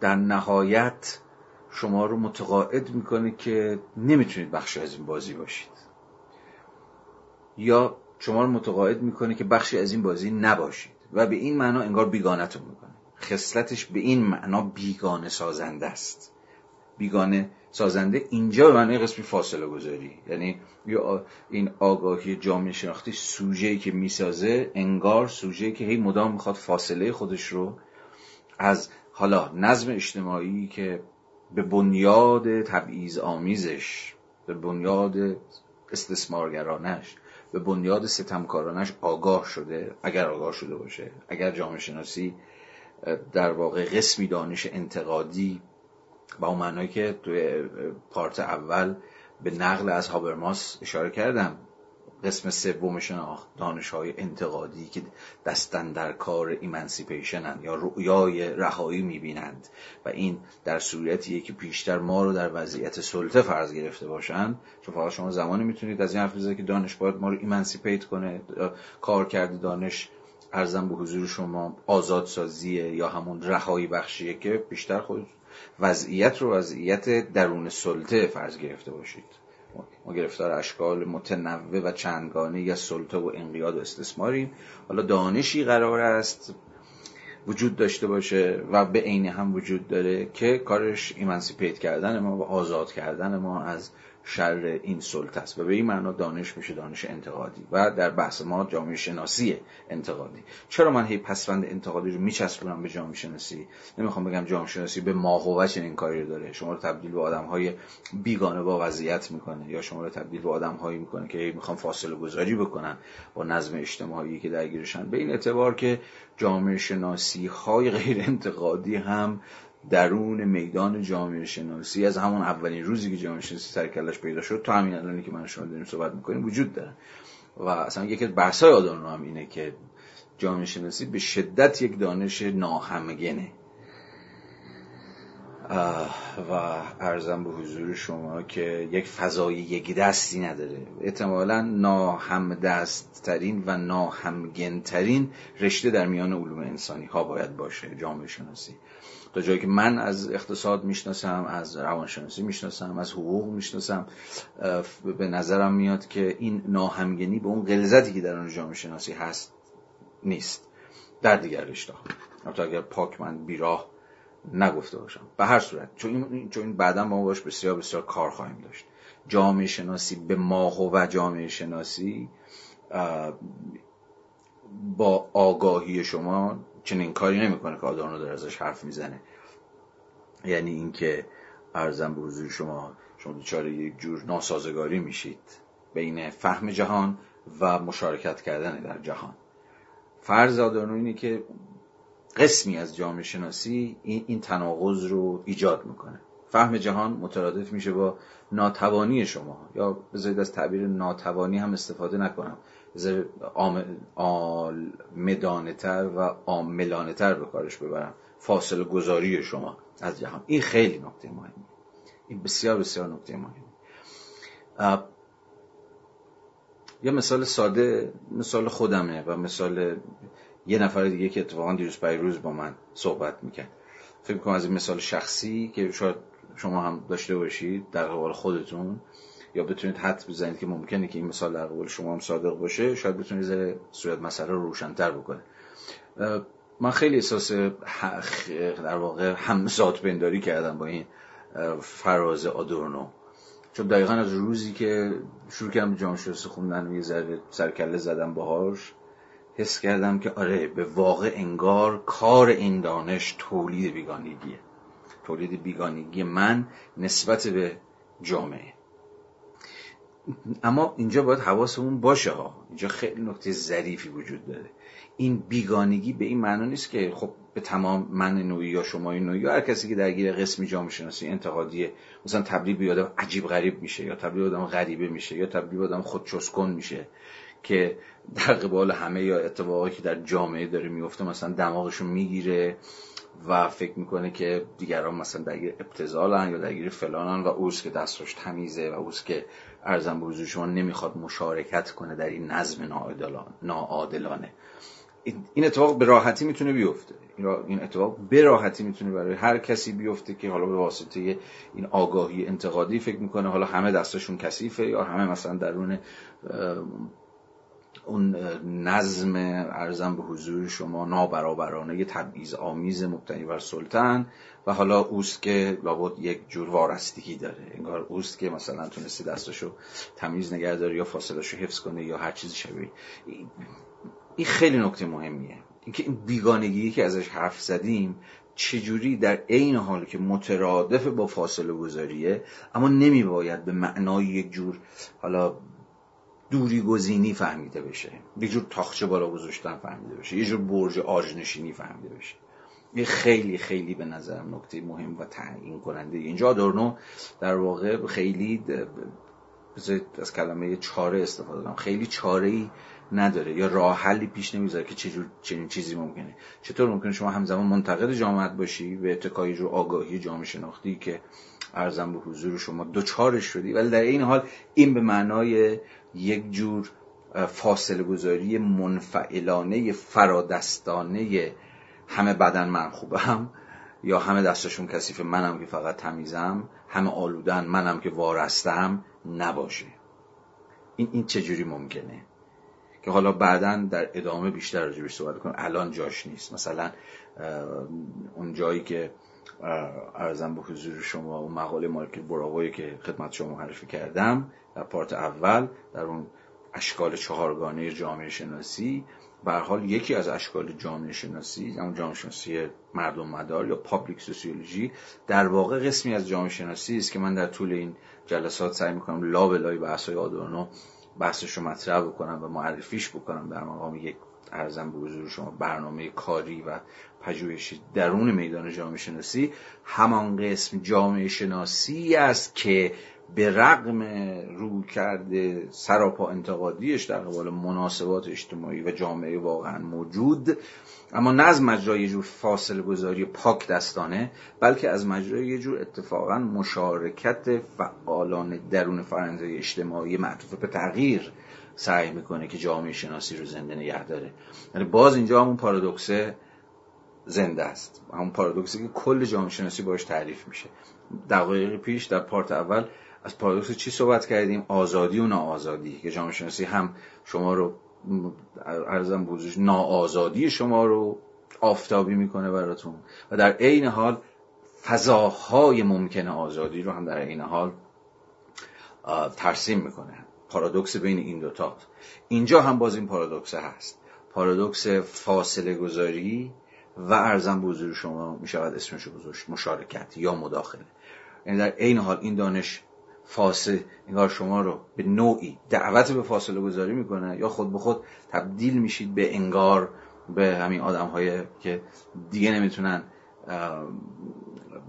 [SPEAKER 1] در نهایت شما رو متقاعد می‌کنه که نمی‌تونید بخشی از این بازی باشید. یا شما رو متقاعد می‌کنه که بخشی از این بازی نباشید. و به این معنا انگار بیگانتون می‌کنه. خصلتش به این معنا بیگانه سازنده است. بیگانه سازنده اینجا به معنی قسمی فاصله گذاری. یعنی این آگاهی جامعه شناختی سوژه‌ای که می‌سازه انگار سوژه‌ای که هی مدام می‌خواد فاصله خودش رو از حالا نظم اجتماعی که به بنیاد تبعیض آمیزش به بنیاد استثمارگرانش به بنیاد ستمکارانش آگاه شده اگر آگاه شده باشه اگر جامعه شناسی در واقع قسمی دانش انتقادی با اون معنایی که توی part اول به نقل از هابرماس اشاره کردم قسم سوم شناخت دانش های انتقادی که دست اندر کار emancipationن یا رویای رهایی می‌بینند و این در صورتیه که پیشتر ما رو در وضعیت سلطه فرض گرفته باشند چون فقط شما زمانی می‌تونید از این حرف که دانش باید ما رو emancipate کنه کار کرده دانش ارزم به حضور شما آزادسازیه یا همون رهایی بخشیه که بیشتر خود وضعیت رو وضعیت درون سلطه فرض گرفته باشید. ما گرفتار اشکال متنوع و چندگانه یا سلطه و انقیاد و استثماریم. حالا دانشی قرار است وجود داشته باشه و به عین هم وجود داره که کارش ایمنسیپیت کردن ما و آزاد کردن ما از شر این سلطه است. و به این معنا دانش میشه دانش انتقادی. و در بحث ما جامعه شناسی انتقادی. چرا من هی پسوند انتقادی رو میچسبونم به جامعه شناسی؟ نمی‌خوام بگم جامعه شناسی به ماهوت چنین کاری رو داره. شما رو تبدیل به آدم های بیگانه با وضعیت می‌کنه. یا شما رو تبدیل به آدم هایی می‌کنه که می‌خوام فاصله گذاری بکنن با نظم اجتماعی که درگیرشن. به این اعتبار که جامعه شناسی های غیر انتقادی هم درون میدان جامعه شناسی از همون اولین روزی که جامعه شناسی سرکلش پیدا شد تا همین الانی که من شما داریم صحبت می‌کنیم وجود داره. و اصلا یکی از بحث های آدانو هم اینه که جامعه شناسی به شدت یک دانش ناهمگنه. و ارزم به حضور شما که یک فضای یک دستی نداره. احتمالا ناهم دست ترین و ناهمگن ترین رشته در میان علوم انسانی ها باید باشه جامعه شناسی. تا جایی که من از اقتصاد می‌شناسم از روانشناسی می‌شناسم از حقوق می‌شناسم به نظرم میاد که این ناهمگنی به اون غلظتی که در آن جامعه شناسی هست نیست. در دیگر رشته ها اگر پاک من بیراه نگفته باشم. به هر صورت چون چون بعدا ما باش بسیار بسیار کار خواهیم داشت. جامعه شناسی به ماه و جامعه شناسی با آگاهی شما چنین کاری نمی‌کنه که آدانو داره ازش حرف می‌زنه. یعنی اینکه ارزم به حضور شما شما دچار یک جور ناسازگاری میشید بین فهم جهان و مشارکت کردن در جهان. فرض آدانو اینه که قسمی از جامعه شناسی این, تناقض رو ایجاد می‌کنه. فهم جهان مترادف میشه با ناتوانی شما. یا بذارید از تعبیر ناتوانی هم استفاده نکنم. مدانه تر و آملانه تر به کارش ببرم. فاصله گذاری شما از جهان. این خیلی نکته مهمه این بسیار بسیار نکته مهمه یه مثال ساده مثال خودمه و مثال یه نفر دیگه که اتفاقا دیروز روز با من صحبت می‌کرد. فکر کنم از این مثال شخصی که شاید شما هم داشته باشید در قبال خودتون. یا بتونید حد بزنید که ممکنه که این مثال در قبال شما هم صادق باشه شاید بتونید ذره صورت مسئله رو روشنتر بکنه. من خیلی احساس در واقع همزاد بنداری کردم با این فراز آدورنو. چون دقیقا از روزی که شروع کردم شناسی خوندن یه ذره سرکله زدم باهاش حس کردم که آره به واقع انگار کار این دانش تولید بیگانگیه. تولید بیگانگی من نسبت به جامعه. اما اینجا باید حواسمون باشه ها. اینجا خیلی نکته ظریفی وجود داره. این بیگانگی به این معنا نیست که خب به تمام من نوعی یا شما نوعی یا هر کسی که درگیر قسمی جامعه شناسی انتقادیه مثلا تبدیل به آدم عجیب غریب میشه یا تبدیل آدم غریبه میشه یا تبدیل آدم خودچسکن میشه که در قبال همه یا اتفاقی که در جامعه داره میفته مثلا دماغشو می‌گیره و فکر می‌کنه که دیگران مثلا درگیر ابتزالن یا درگیر فلانن و اوست که دستش تمیزه و اوست که ارزم به شما نمی‌خواد مشارکت کنه در این نظم ناعادلانه. این اتفاق به راحتی می‌تونه بیفته. این اتفاق به راحتی می‌تونه برای هر کسی بیفته که حالا به واسطه این آگاهی انتقادی فکر می‌کنه. حالا همه دستشون کثیفه یا همه مثلا درون اون نظم ارزم به حضور شما نابرابرانه تبعیض آمیز مبتنی بر سلطن و حالا اوست که لابد یک جور وارستگی داره. انگار اوست که مثلا تونستی دستشو تمیز نگه داره یا فاصلشو حفظ کنه یا هر چیزی شبیه. این خیلی نکته مهمیه. اینکه این بیگانگی که ازش حرف زدیم چجوری در عین حال که مترادف با فاصله گذاریه اما نمی باید به معنای یک جور حالا دوری گزینی فهمیده بشه. یه جور تاخچه بالا گذاشتن فهمیده بشه. یه جور برج آجنشینی فهمیده بشه. یه خیلی خیلی به نظرم نکته مهم و تعیین کننده. اینجا دورنو در واقع خیلی از کلمه چاره استفاده کنم خیلی چاره ای نداره یا راه حلی پیش نمی‌ذاره که چجور چنین چیزی ممکنه. چطور ممکنه شما همزمان منتقد جامعت باشی به اتکای جو آگاهی جامعه شناختی که ارزم به حضور شما دوچارش شدی. ولی در این حال این به معنای یک جور فاصله گذاری منفعلانه فرادستانه همه بدن من خوبم یا همه دستشون کثیف منم که فقط تمیزم همه آلودن منم که وارستم نباشه. این این چجوری ممکنه؟ که حالا بعدا در ادامه بیشتر راجبش صحبت کنم. الان جاش نیست. مثلا اون جایی که ارزم به حضور شما اون مقاله مارکل براوایی که خدمت شما معرفی کردم در پارت اول در اون اشکال چهارگانه جامعه شناسی. به حال یکی از اشکال جامعه شناسی اون جامعه شناسی مردم مدار یا پابلیک سوسیولوژی در واقع قسمی از جامعه شناسی است که من در طول این جلسات سعی می‌کنم لا بلای بحث‌های آدورنو بحثش رو مطرح بکنم و معرفیش بکنم. در مقام یک ارزم به حضور شما برنامه کاری و پژوهشی درون میدان جامعه شناسی. همان قسم جامعه شناسی است که به رغم رو کرده سراپا انتقادیش در قبال مناسبات اجتماعی و جامعه واقعا موجود اما نه از مجرای یه جور فاصله گذاری پاک دستانه بلکه از مجرای یه جور اتفاقا مشارکت فعالان درون فرنده اجتماعی معطوف به تغییر سعی می‌کنه که جامعه شناسی رو زنده نگه داره. یعنی باز اینجا همون پارادوکسه زنده است. همون پارادوکسی که کل جامعه شناسی باش تعریف میشه. دقایق پیش در پارت اول از پارادوکس چی صحبت کردیم؟ آزادی و ناآزادی که جامعه شناسی هم شما رو ارزم بوزش ناآزادی شما رو آفتابی می‌کنه براتون. و در عین حال فضاهای ممکن آزادی رو هم در عین حال ترسیم می‌کنه. پارادوکس بین این دوتا اینجا هم باز این پارادوکس هست. پارادوکس فاصله گذاری و ارزم بزرگ شما می‌شود اسمشو گذاشت مشارکت یا مداخله. یعنی در عین حال این دانش فاصله انگار شما رو به نوعی دعوت به فاصله گذاری می‌کنه یا خود به خود تبدیل میشید به انگار به همین آدم های که دیگه نمی‌تونن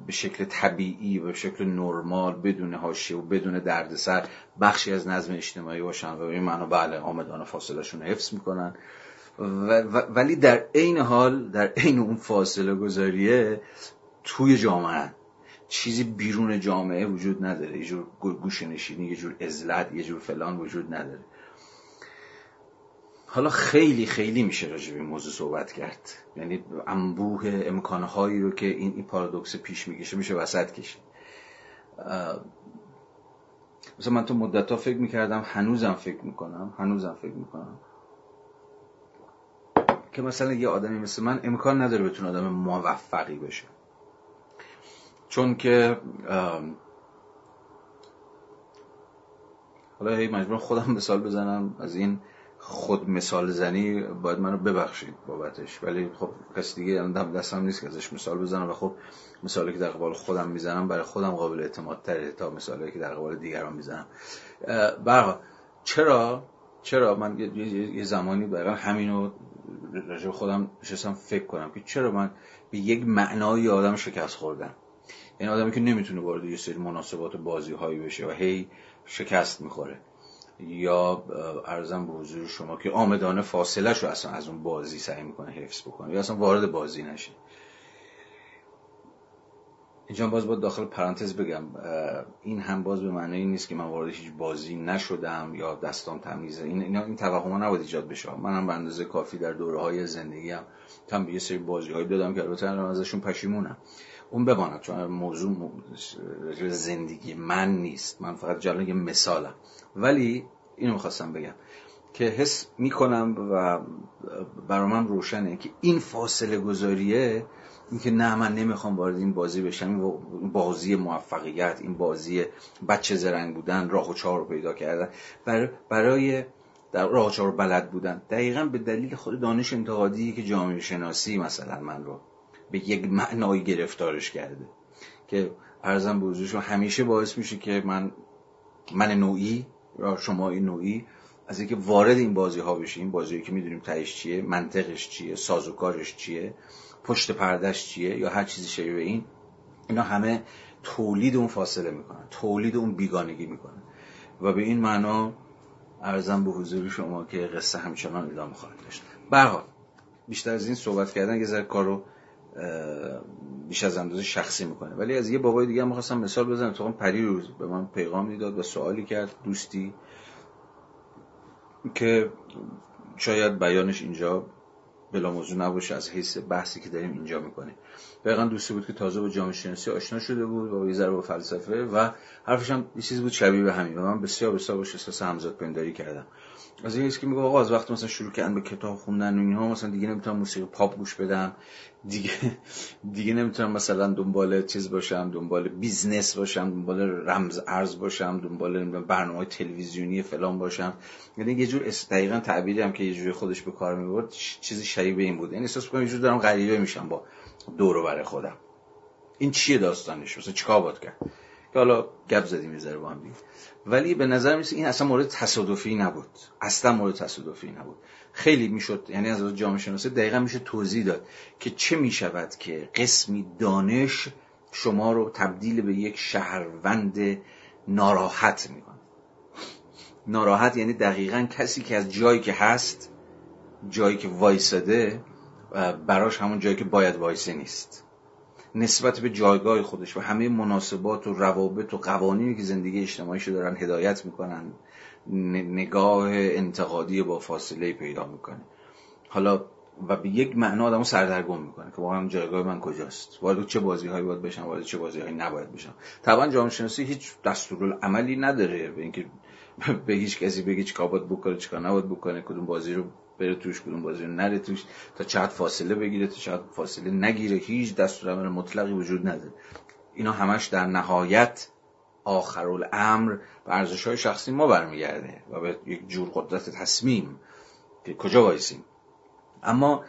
[SPEAKER 1] به شکل طبیعی و به شکل نرمال بدون حاشیه و بدون دردسر بخشی از نظم اجتماعی باشن و این معنا بله آمدان فاصلهشون حفظ می‌کنن. ولی در عین حال در عین اون فاصله گذاریه توی جامعه چیزی بیرون جامعه وجود نداره. یه جور گوشه نشینی یه جور ازلت یه جور فلان وجود نداره. حالا خیلی خیلی میشه راجع به این موضوع صحبت کرد. یعنی انبوه امکانهایی رو که این, این پارادوکس پیش می‌کشه میشه وسط کشید. مثلا من تو مدت ها فکر می‌کردم هنوزم فکر می‌کنم هنوزم فکر می‌کنم که مثلا یه آدمی مثل من امکان نداره بتونه آدم موفقی بشه چون که حالا هی مجبور خودم مثال بزنم از این خود مثال زنی باید منو ببخشید بابتش. ولی خب کسی دیگه دم دستم نیست که ازش مثال بزنم و خب مثالی که در قبال خودم می‌زنم برای خودم قابل اعتماد تره تا مثالی که در قبال دیگران می‌زنم. برها چرا؟ چرا؟ من یه زمانی برای همینو راجع خودم نشستم فکر کنم که چرا من به یک معنای آدم شکست خوردم؟ این آدمی که نمی‌تونه وارد یه سری مناسبات بازی هایی بشه و هی شکست می‌خوره. یا ارزم به حضور شما که آمدانه فاصله شو اصلا از اون بازی سعی می‌کنه حفظ بکنه یا اصلا وارد بازی نشه. اینجا باز با داخل پرانتز بگم این هم باز به معنی نیست که من وارد هیچ بازی نشدم یا دستام تمیزه. این اینا این توهم نباید ایجاد بشه. منم به اندازه کافی در دوره های زندگیم تم به یه سری بازی های دادم که البته ازشون پشیمونم. اون بماند چون موضوع زندگی من نیست. من فقط جلوی یه مثالم. ولی اینو می‌خواستم بگم که حس می‌کنم و برای من روشنه که این فاصله گذاریه اینکه نه من نمی‌خوام وارد این بازی بشم. این بازی موفقیت این بازی بچه زرنگ بودن راه و چهار رو پیدا کردن. برای در راه چهار بلد بودن. دقیقا به دلیل خود دانش انتقادی که جامعه شناسی مثلا من رو به یک معنایی گرفتارش کرده. که ارزم به همیشه باعث میشه که من من نوعی یا شما این نوعی از اینکه وارد این بازی ها بشیم بازی که می‌دونیم تهش چیه منطقش چیه سازوکارش چیه پشت پردش چیه یا هر چیزی شبیه این اینا همه تولید اون فاصله می‌کنن تولید اون بیگانگی می‌کنن. و به این معنا ارزم به حضور شما که قصه همچنان ادامه خواهد داشت. برحال بیشتر از این صحبت کردن یه کارو بیش از اندازه شخصی می‌کنه. ولی از یه بابای دیگه هم می‌خواستم مثال بزنم. تو پری روز به من پیغام داد و سوالی کرد دوستی که شاید بیانش اینجا بلا موضوع نباشه از حیث بحثی که داریم اینجا می‌کنه دقیقا دوستی بود که تازه با جامعه شناسی آشنا شده بود و یه ذره با فلسفه و حرفش هم یه چیز بود شبیه به همین. و من بسیار بسیار باش احساس همذات پنداری کردم. از این که میگه آقا از وقت مثلا شروع کردن به کتاب خوندن و اینها مثلا دیگه نمی‌تونم موسیقی پاپ گوش بدم. دیگه دیگه نمی‌تونم مثلا دنبال چیز باشم دنبال business باشم دنبال رمز ارز باشم دنبال برنامه تلویزیونی فلان باشم. یعنی یه جور دقیقا تعبیری هم که یه جوری خودش به کار می‌برد چیزی شبیه این بود. یعنی احساس می‌کنم یه جور دارم غریبه میشم با دور و خودم. این چیه داستانش؟ مثلا چیکار باید کرد؟ که حالا گپ زدیم یه با هم ولی به نظر میسه این اصلا مورد تصادفی نبود. اصلا مورد تصادفی نبود. خیلی می‌شد یعنی از جامعه شناسی دقیقا میشه توضیح داد که چه می‌شود که قسمی دانش شما رو تبدیل به یک شهروند ناراحت می‌کنه. ناراحت یعنی دقیقا کسی که از جایی که هست جایی که وایساده براش همون جایی که باید وایسه نیست. نسبت به جایگاه خودش و همه مناسبات و روابط و قوانینی که زندگی اجتماعیش دارن هدایت می‌کنن نگاه انتقادی با فاصله پیدا می‌کنه. حالا و به یک معنا آدمو سردرگم می‌کنه که واقعا جایگاه من کجاست؟ وارد چه بازی هایی باید بشم؟ وارد چه بازی هایی نباید بشم؟ طبعا جامعه شناسی هیچ دستورالعملی نداره به اینکه به هیچ کسی بگی چیکار باید بکنه چیکار نباید بکنه کدوم بازی رو بره توش کدوم بازی نره توش تا چقدر فاصله بگیره تا چقدر فاصله نگیره. هیچ دستورالعمل مطلقی وجود نداره. اینا همش در نهایت آخر الامر به ارزش های شخصی ما برمیگرده و به یک جور قدرت تصمیم که کجا وایسیم. اما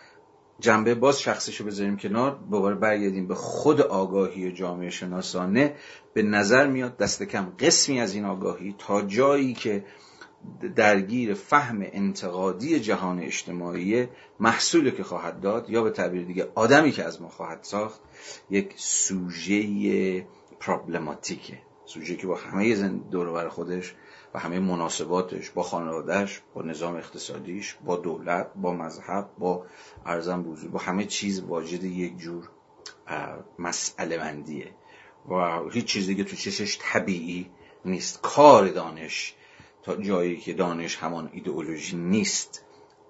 [SPEAKER 1] جنبه باز شخصیشو بذاریم کنار دوباره برگردیم به خود آگاهی جامعه شناسانه. به نظر میاد دست کم قسمی از این آگاهی تا جایی که درگیر فهم انتقادی جهان اجتماعی محصولی که خواهد داد یا به تعبیر دیگه آدمی که از ما خواهد ساخت یک سوژه پرابلماتیکه سوژه که با همه دور خودش و همه مناسباتش با خانوادهش با نظام اقتصادیش با دولت با مذهب با ارزم بوزو با همه چیز واجد یک جور مسئله مندیه. و هیچ چیز دیگه تو چشش طبیعی نیست. کار دانش تا جایی که دانش همان ایدئولوژی نیست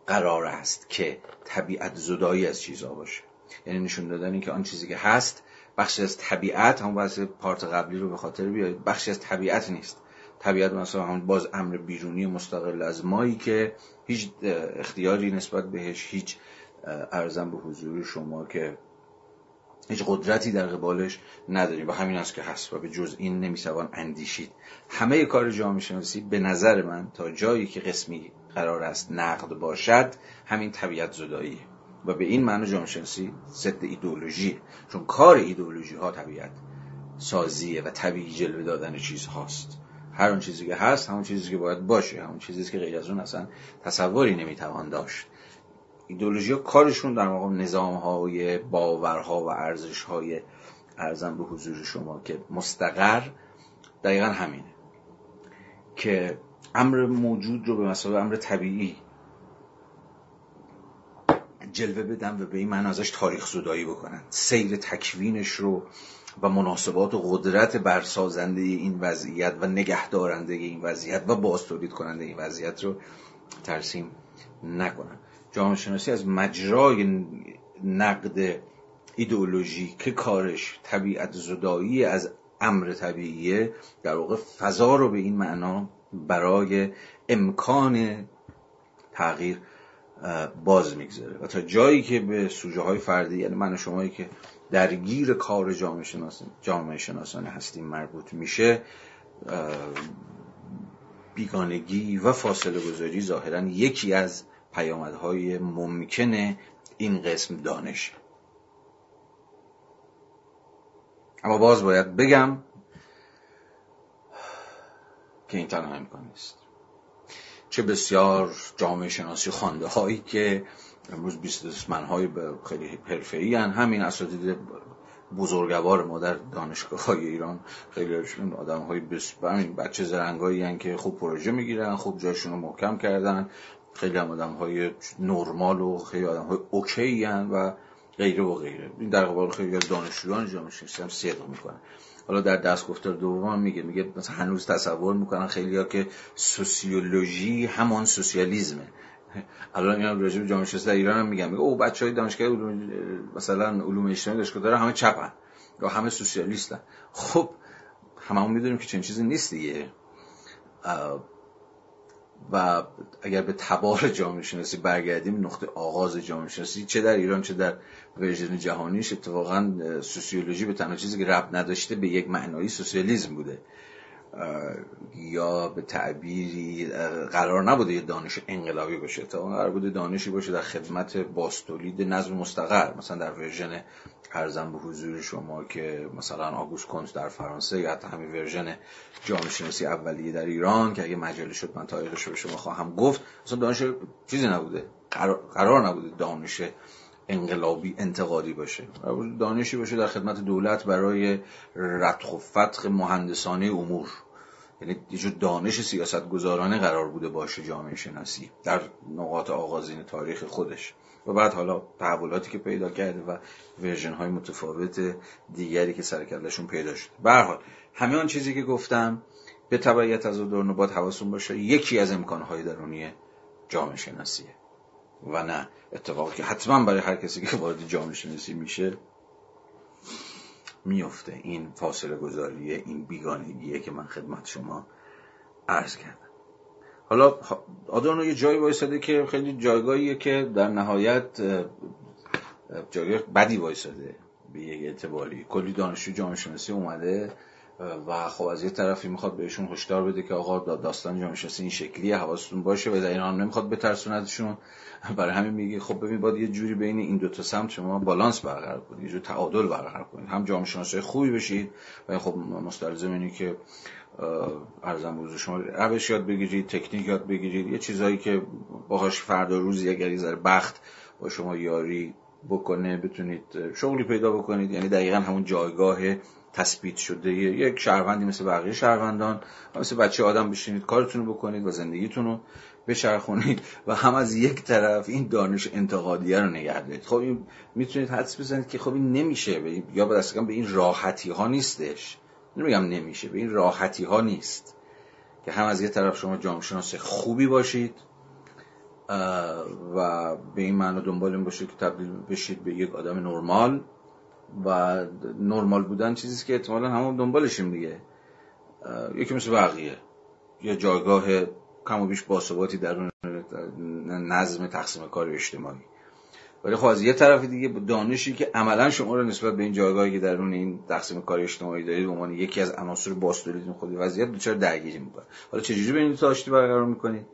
[SPEAKER 1] قرار است که طبیعت زدایی از چیزها باشه. یعنی نشون دادن که آن چیزی که هست بخشی از طبیعت همون بحث پارت قبلی رو به خاطر بیارید بخشی از طبیعت نیست. طبیعت مثلا همون باز امر بیرونی مستقل از مایی که هیچ اختیاری نسبت بهش هیچ ارزم به حضور شما که هیچ قدرتی در قبالش نداریم و همین است که هست و به جز این نمی‌توان اندیشید. همه کار جامعه شناسی به نظر من تا جایی که قسمی قرار است نقد باشد همین طبیعت زدایی. و به این معنی جامعه شناسی ضد ایدئولوژی چون کار ایدئولوژی ها طبیعت سازیه و طبیعی جلوه دادن چیز هاست هر اون چیزی که هست همون چیزی که باید باشه همون چیزی که غیر از اون اصلا تصوری نمی‌توان داشت. ایدولوژی ها کارشون در واقع نظام های باورها و ارزش های ارزم به حضور شما که مستقر دقیقا همینه که امر موجود رو به مسابقه امر طبیعی جلوه بدن و به این معنی ازش تاریخ زدایی بکنن. سیر تکوینش رو و مناسبات و قدرت برسازنده این وضعیت و نگهدارنده این وضعیت و باز کننده این وضعیت رو ترسیم نکنن. جامعه شناسی از مجرای نقد ایدئولوژی که کارش طبیعت زدایی از امر طبیعیه در واقع فضا رو به این معنا برای امکان تغییر باز می‌گذاره. و تا جایی که به سوژه های فردی یعنی من و شمایی که درگیر کار جامعه, شناسان جامعه شناسانه هستیم مربوط میشه بیگانگی و فاصله گذاری ظاهرا یکی از پیامدهای ممکن این قسم دانش. اما باز باید بگم که این تنها امکان نیست. چه بسیار جامعه شناسی خانده هایی که امروز بیستسمن های خیلی حرفه‌ای همین اساتید بزرگوار ما در دانشگاه های ایران خیلی آدم های بچه زرنگایی که خوب پروژه می‌گیرن خوب جاشون رو محکم کردن. خیلی هم آدم های نرمال و خیلی آدم های اوکی هن و غیره و غیره. این در قبال خیلی از دانشجویان جامعه هم صدق می‌کنن. حالا در دست گفتار دوم میگه میگه مثلا هنوز تصور می‌کنن خیلی ها که سوسیولوژی همان سوسیالیزمه. الان اینا راجع به جامعه شناسی در ایران هم میگم میگه او بچهای دانشگاه علوم مثلا علوم اجتماعی دانشگاه داره همه چپن. یا همه سوسیالیستن. خب هممون می‌دونیم که چنین چیزی نیست دیگه. و اگر به تبار جامعه شناسی برگردیم نقطه آغاز جامعه شناسی چه در ایران چه در version جهانیش اتفاقا sociology به تنها چیزی که ربط نداشته به یک معنایی سوسیالیسم بوده. یا به تعبیری قرار نبوده یه دانش انقلابی باشه. اتفاقا قرار بوده دانشی باشه در خدمت بازتولید نظم مستقر. مثلا در version ارزم به حضور شما که مثلا آگوست کنت در فرانسه یا حتی همین ورژن جامعه شناسی اولیه در ایران که اگه مجله شد من تاریخش به شما خواهم گفت. مثلا دانش چیزی نبوده. قرار نبوده دانش انقلابی انتقادی باشه. دانشی باشه در خدمت دولت برای رتخ و فتخ مهندسانه امور. یعنی یه جور دانش سیاست گذارانه قرار بوده باشه جامعه شناسی در نقاط آغازین تاریخ خودش. و بعد حالا تحولاتی که پیدا کرده و ورژن های متفاوت دیگری که سرکلشون پیدا شد به حال همه آن چیزی که گفتم به تبعیت از دورن باید حواستون باشه. یکی از امکانهای درونی جامعه شناسیه. و نه اتفاقی که حتما برای هر کسی که وارد جامعه شناسی میشه میفته این فاصله گذاریه این بیگانگیه که من خدمت شما عرض کردم. حالا آدورنو یه جایی وایساده که خیلی جایگاهیه که در نهایت جایگاه بدی وایساده به یک اعتباری. کلی دانشجو جامعه شناسی اومده. و خب از یه طرفی می‌خواد بهشون هشدار بده که آقا داستان جامعه شناسی این شکلیه حواستون باشه و این حال نمی‌خواد بترسوندشون برای همین میگه خب ببین باید یه جوری بین این دو تا سمت شما بالانس برقرار کنید یه جور تعادل برقرار کنید. هم جامعه شناسی خوبی بشید و خب مستلزم اینه که ارزم بزرگ شما روش یاد بگیرید تکنیک یاد بگیرید یه چیزهایی که باهاش فردا روزی اگر یه ذره بخت با شما یاری بکنه بتونید شغلی پیدا بکنید. یعنی دقیقا همون جایگاه تثبیت شده. یک شهروندی مثل بقیه شهروندان مثل بچه آدم بشینید کارتون رو بکنید و زندگیتون رو بچرخونید و هم از یک طرف این دانش انتقادیه رو نگه دارید. خب این می‌تونید حدس بزنید که خب این نمیشه یا به به این راحتی ها نیستش. نمیگم نمیشه به این راحتی ها نیست. که هم از یک طرف شما جامعه شناس خوبی باشید و به این معنی دنبال این باشید که تبدیل بشید به یک آدم نرمال. و نرمال بودن چیزی که احتمالا همون دنبالشیم دیگه. یکی مثل بقیه. یه جایگاه کم و بیش باثباتی در نظم تقسیم کار اجتماعی. ولی خب از یه طرف دیگه دانشی که عملا شما رو نسبت به این جایگاهی که درون این تقسیم کار اجتماعی دارید به عنوان یکی از عناصر باستولیتون خود وضعیت دچار درگیری می‌کنه. حالا چجوری به این آشتی برقرار می‌کنید؟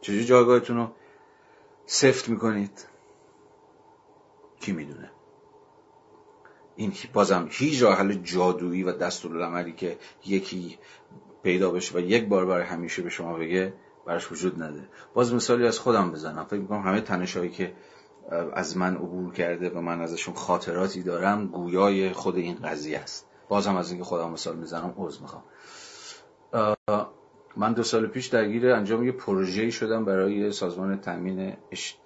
[SPEAKER 1] چجوری جایگاهتون رو سفت می‌کنید؟ کی می‌دونه؟ این بازم هیچ راه حل جادویی و دستورالعملی که یکی پیدا بشه و یک بار برای همیشه به شما بگه براش وجود نده. باز مثالی از خودم بزنم. فکر می‌کنم همه تنشایی که از من عبور کرده و من ازشون خاطراتی دارم گویای خود این قضیه است. بازم از اینکه خودم مثال می‌زنم عذر می‌خوام. من دو سال پیش درگیر انجام یه پروژه‌ای شدم برای سازمان تامین اشت...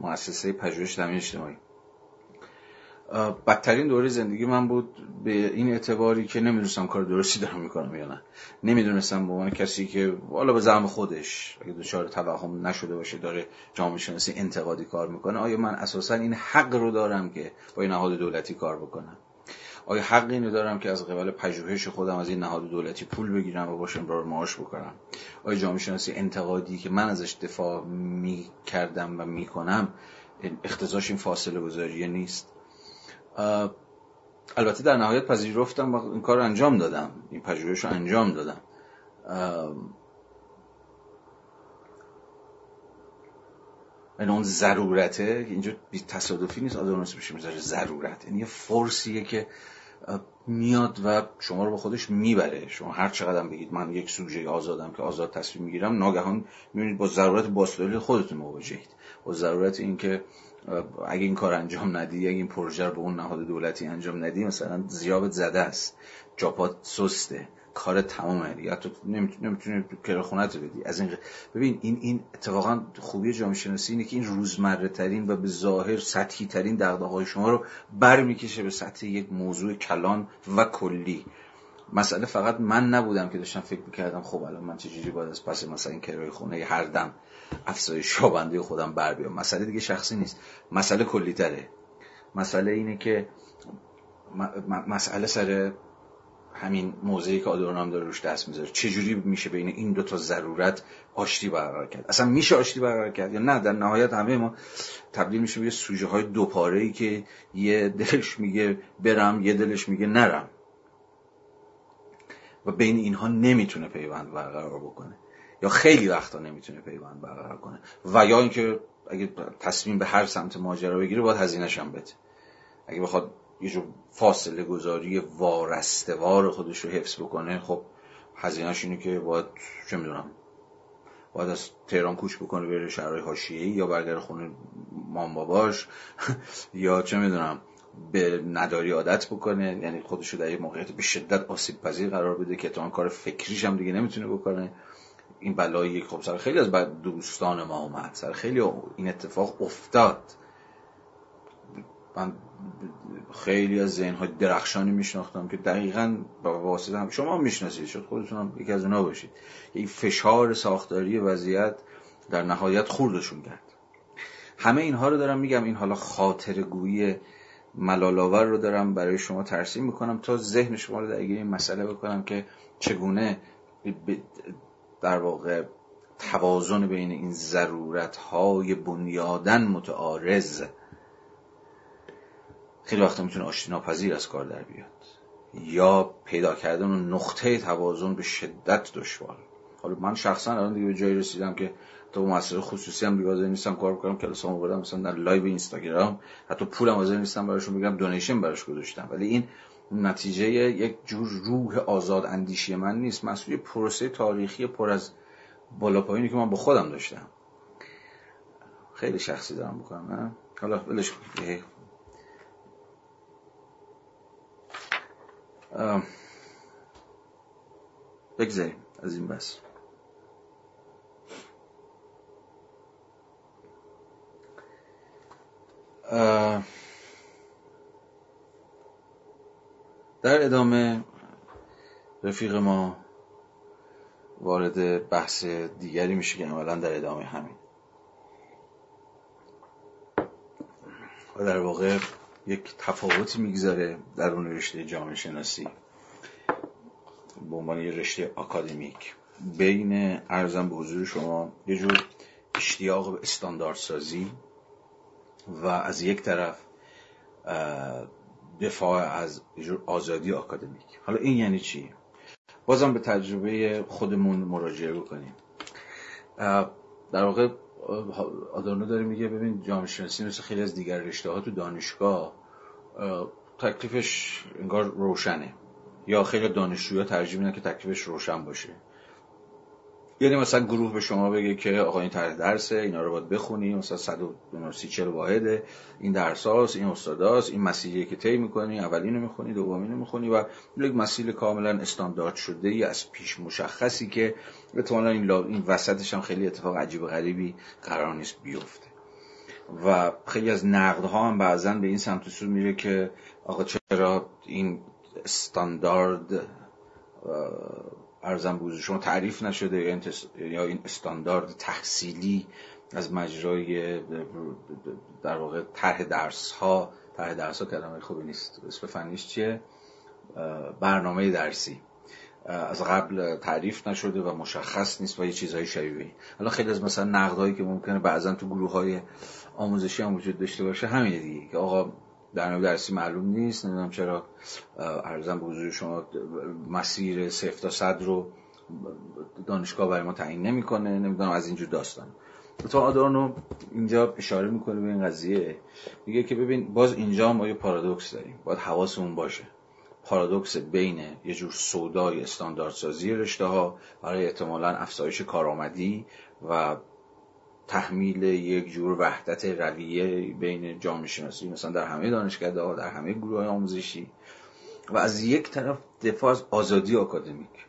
[SPEAKER 1] مؤسسه پژوهش تامین اجتماعی. بدترین دوره زندگی من بود به این اعتباری که نمی‌دونستم کار درستی دارم می‌کنم یا نه. نمی‌دونستم به عنوان کسی که والا به زعم خودش اگه دچار توهم نشده باشه داره جامعه شناسی انتقادی کار می‌کنه آیا من اساسا این حق رو دارم که با این نهاد دولتی کار بکنم؟ آیا حق اینو دارم که از قبل پژوهش خودم از این نهاد دولتی پول بگیرم و باشم امرار معاش بکنم؟ آیا جامعه شناسی انتقادی که من ازش دفاع می‌کردم و می‌کنم اختزاش این فاصله گذاریه نیست؟ البته در نهایت پذیرفتم و این کار انجام دادم. این پژوهش رو انجام دادم. این اون ضرورته اینجا بی تصادفی نیست. آدم بشه می‌ذاره ضرورت. یعنی یه فرسیه که میاد و شما رو به خودش می‌بره. شما هر چقدر بگید من یک سوژه آزادم که آزاد تصمیم می‌گیرم ناگهان می‌بینید با ضرورت باستولی خودتون مواجهید. با ضرورت اینکه اگه این کار انجام ندی اگه این پروژه رو به اون نهاد دولتی انجام ندی مثلا زیابت زده است. جاپات سسته. کار تمامه. یا تو نمی‌تونی کراخونت رو بدی. از این ببین این این اتفاقا خوبی جامعه شناسی اینه که این روزمره ترین و به ظاهر سطحی ترین دغدغه‌های شما رو برمیکشه به سطح یک موضوع کلان و کلی. مسئله فقط من نبودم که داشتم فکر می‌کردم خب الان من چجوری باید از پس مثلا این کرای خونه هر دم افزایش شابنده خودم بر بیام. مسئله دیگه شخصی نیست. مسئله کلی تره مسئله اینه که مسئله سر همین موضعی که آدورنام داره روش دست می‌ذاره. چجوری میشه بین این دو تا ضرورت آشتی برقرار کرد؟ اصلا میشه آشتی برقرار کرد یا نه؟ در نهایت همه ما تبدیل میشه به سوژه های دو پاره ای که یه دلش میگه برم یه دلش میگه نرم. و بین اینها نمی‌تونه پیوند برقرار بکنه. یا خیلی وقتا نمی‌تونه پیوند برقرار کنه. و یا اینکه اگه تصمیم به هر سمت ماجرا بگیره باید هزینه‌ش هم بده. اگه بخواد یه جور فاصله گذاری وارستوار خودش رو حفظ بکنه خب هزینهش اینه که باید چه می‌دونم باید از تهران کوچ بکنه بره شهرهای حاشیه‌ای یا برگره خونه مام باباش. یا چه می‌دونم به نداری عادت بکنه. یعنی خودش رو در یه موقعیت به شدت آسیب پذیر قرار بده که تو کار فکریش هم دیگه نمی‌تونه بکنه. این بلایی خب سر خیلی از دوستان ما اومد سر خیلی این اتفاق افتاد. من خیلی از ذهن های درخشانی میشناختم که دقیقا با واسطه هم شما می‌شناسید شد خودتون هم یکی از اونا باشید. این فشار ساختاری وضعیت در نهایت خوردشون کرد. همه اینها رو دارم میگم. این حالا خاطر گویی ملالاور رو دارم برای شما ترسیم می‌کنم تا ذهن شما رو درگیر این مسئله بکنم که چگونه در واقع توازن بین این ضرورت های بنیادن متعارض. خیلی وقتا می‌تونه آشتی ناپذیر از کار در بیاد. یا پیدا کردن و نقطه توازن به شدت دشوار. حالا من شخصا الان دیگه به جایی رسیدم که تو مسئله خصوصی هم دیگه نیستم کار کنم کلاسامو بردم مثلا در live اینستاگرام حتی پولم حاضر نیستم براشون بگم donation براش گذاشتم. ولی این نتیجه یک جور روح آزاد اندیشی من نیست. محصول پروسه تاریخی پر از بالا پایینی که من با خودم داشتم. خیلی شخصی دارم بکنم نه؟ حالا ولش بگذاریم از این بس. در ادامه رفیق ما وارد بحث دیگری میشه که عملا در ادامه همین. و در واقع یک تفاوتی می‌گذاره در اون رشته جامعه شناسی به عنوان یه رشته اکادمیک بین ارزم به حضور شما یه جور اشتیاق به استانداردسازی و از یک طرف دفاع از آزادی آکادمیک. حالا این یعنی چی؟ بازم به تجربه خودمون مراجعه بکنیم. در واقع آدانو داره میگه ببین جامعه شناسی مثل خیلی از دیگر رشته ها تو دانشگاه تکلیفش انگار روشنه. یا خیلی دانشجوها ترجیح میدن که تکلیفش روشن باشه. یعنی مثلا گروه به شما بگه که آقا این طرح درسه اینا رو باید بخونی مثلا 130 40 واحده. این درس هاست این استاداست این مسیری که طی می‌کنی اولینو می‌خونی دومینو می‌خونی و یک مسیر کاملا استاندارد شده ای از پیش مشخصی که احتمالاً این, این وسطش هم خیلی اتفاق عجیب و غریبی قرار نیست بیفته. و خیلی از ها هم بعضا به این سمت سو میره که آقا چرا این استاندارد ارزم بوزه شما تعریف نشده یا این استاندارد تحصیلی از مجرای در واقع طرح درس ها طرح درس ها کلمه خوبی نیست. اسم فنیش چیه؟ برنامه درسی. از قبل تعریف نشده و مشخص نیست و یه چیزهای شبیه حالا خیلی از مثلا نقدهایی که ممکنه بعضا تو گروه های آموزشی هم وجود داشته باشه همینه دیگه که آقا برنامه درسی معلوم نیست نمی‌دونم چرا ارزم به حضور شما مسیر صفر تا صد رو دانشگاه برای ما تعیین نمی‌کنه نمی‌دونم از اینجور داستان. تو آدورنو اینجا اشاره می‌کنه به این قضیه. میگه که ببین باز اینجا ما یه پارادوکس داریم. باید حواسمون باشه. پارادوکس بین یه جور سودای استانداردسازی رشته ها برای احتمالا افزایش کارآمدی و تحمیل یک جور وحدت رویه بین جامعه شناسی مثلا در همه دانشکده ها در همه گروه های آموزشی. و از یک طرف دفاع از آزادی آکادمیک.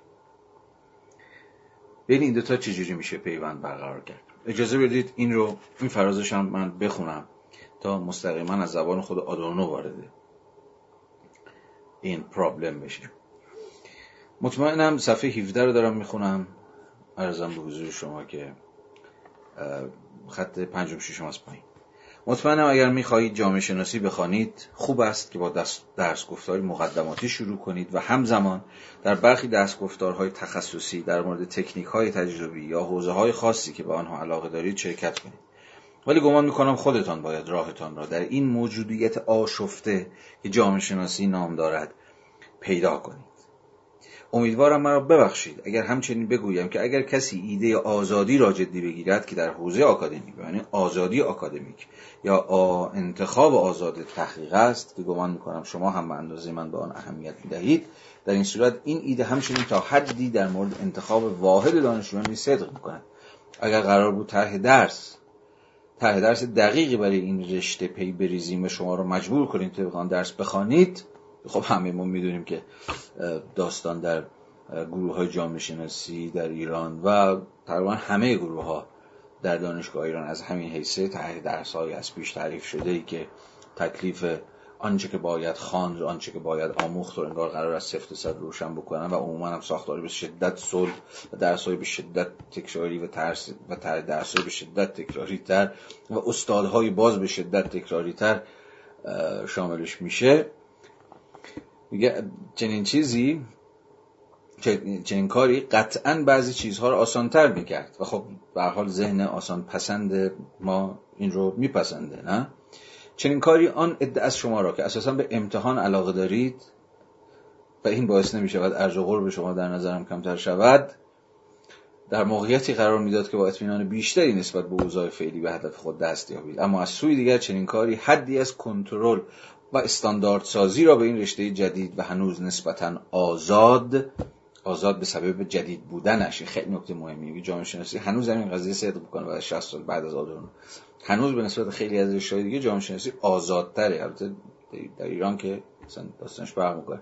[SPEAKER 1] بین این دوتا چجوری میشه پیوند برقرار کرد؟ اجازه بدید این رو این فرازش هم من بخونم تا مستقیما از زبان خود آدورنو وارد این پرابلم بشه. مطمئنم صفحه 17 رو دارم می‌خونم. ارزم به حضور شما که خط پنجم ششم از پایین. مطمئنم اگر می‌خواهید جامعه شناسی بخوانید خوب است که با درس گفتاری مقدماتی شروع کنید و همزمان در برخی درس گفتارهای تخصصی در مورد تکنیک های تجربی یا حوزه های خاصی که به آنها علاقه دارید شرکت کنید. ولی گمان می‌کنم خودتان باید راهتان را در این موجودیت آشفته که جامعه شناسی نام دارد پیدا کنید. امیدوارم مرا ببخشید. اگر همچنین بگویم که اگر کسی ایده آزادی را جدی بگیرد که در حوزه آکادمیک یعنی آزادی آکادمیک یا انتخاب آزاد تحقیق است که گمان می‌کنم شما هم به اندازه من به آن اهمیت می‌دهید. در این صورت این ایده همچنین تا حدی در مورد انتخاب واحد دانشجویان صدق می‌کند. اگر قرار بود طرح درس طرح درس دقیقی برای این رشته پی بریزیم و شما رو مجبور کنیم طبق آن درس بخوانید خب همه ما می‌دونیم که داستان در گروه های جامعه شناسی در ایران و تقریبا همه گروه ها در دانشگاه ایران از همین حیثه تحقیق درس های از پیش تعریف شده ای که تکلیف آنچه که باید خواند آنچه که باید آموخت و انگار قرار از سفت صد روشن بکنن و عموما هم ساختاری به شدت صلح و درس به شدت تکراری و ترس و تر درس به شدت تکراری تر و استادهای باز به شدت تکراری تر شاملش میشه. میگه چنین چیزی چنین کاری قطعا بعضی چیزها رو آسانتر می‌کرد. و خب به حال ذهن آسان پسند ما این رو میپسنده نه؟ چنین کاری آن عده از شما را که اساسا به امتحان علاقه دارید و این باعث نمی شود ارج و به شما در نظرم کمتر شود در موقعیتی قرار می‌داد که با اطمینان بیشتری نسبت به اوضاع فعلی به هدف خود دست یابید. اما از سوی دیگر چنین کاری حدی از کنترل و استانداردسازی را به این رشته جدید و هنوز نسبتا آزاد آزاد به سبب جدید بودنش. خیلی نکته مهمی جامعه شناسی هنوز هم این قضیه صدق می‌کنه بعد 60 سال بعد از آدورنو هنوز به نسبت خیلی از رشته دیگه جامعه شناسی آزادتره. البته در ایران که مثلا داستانش فرق می‌کنه.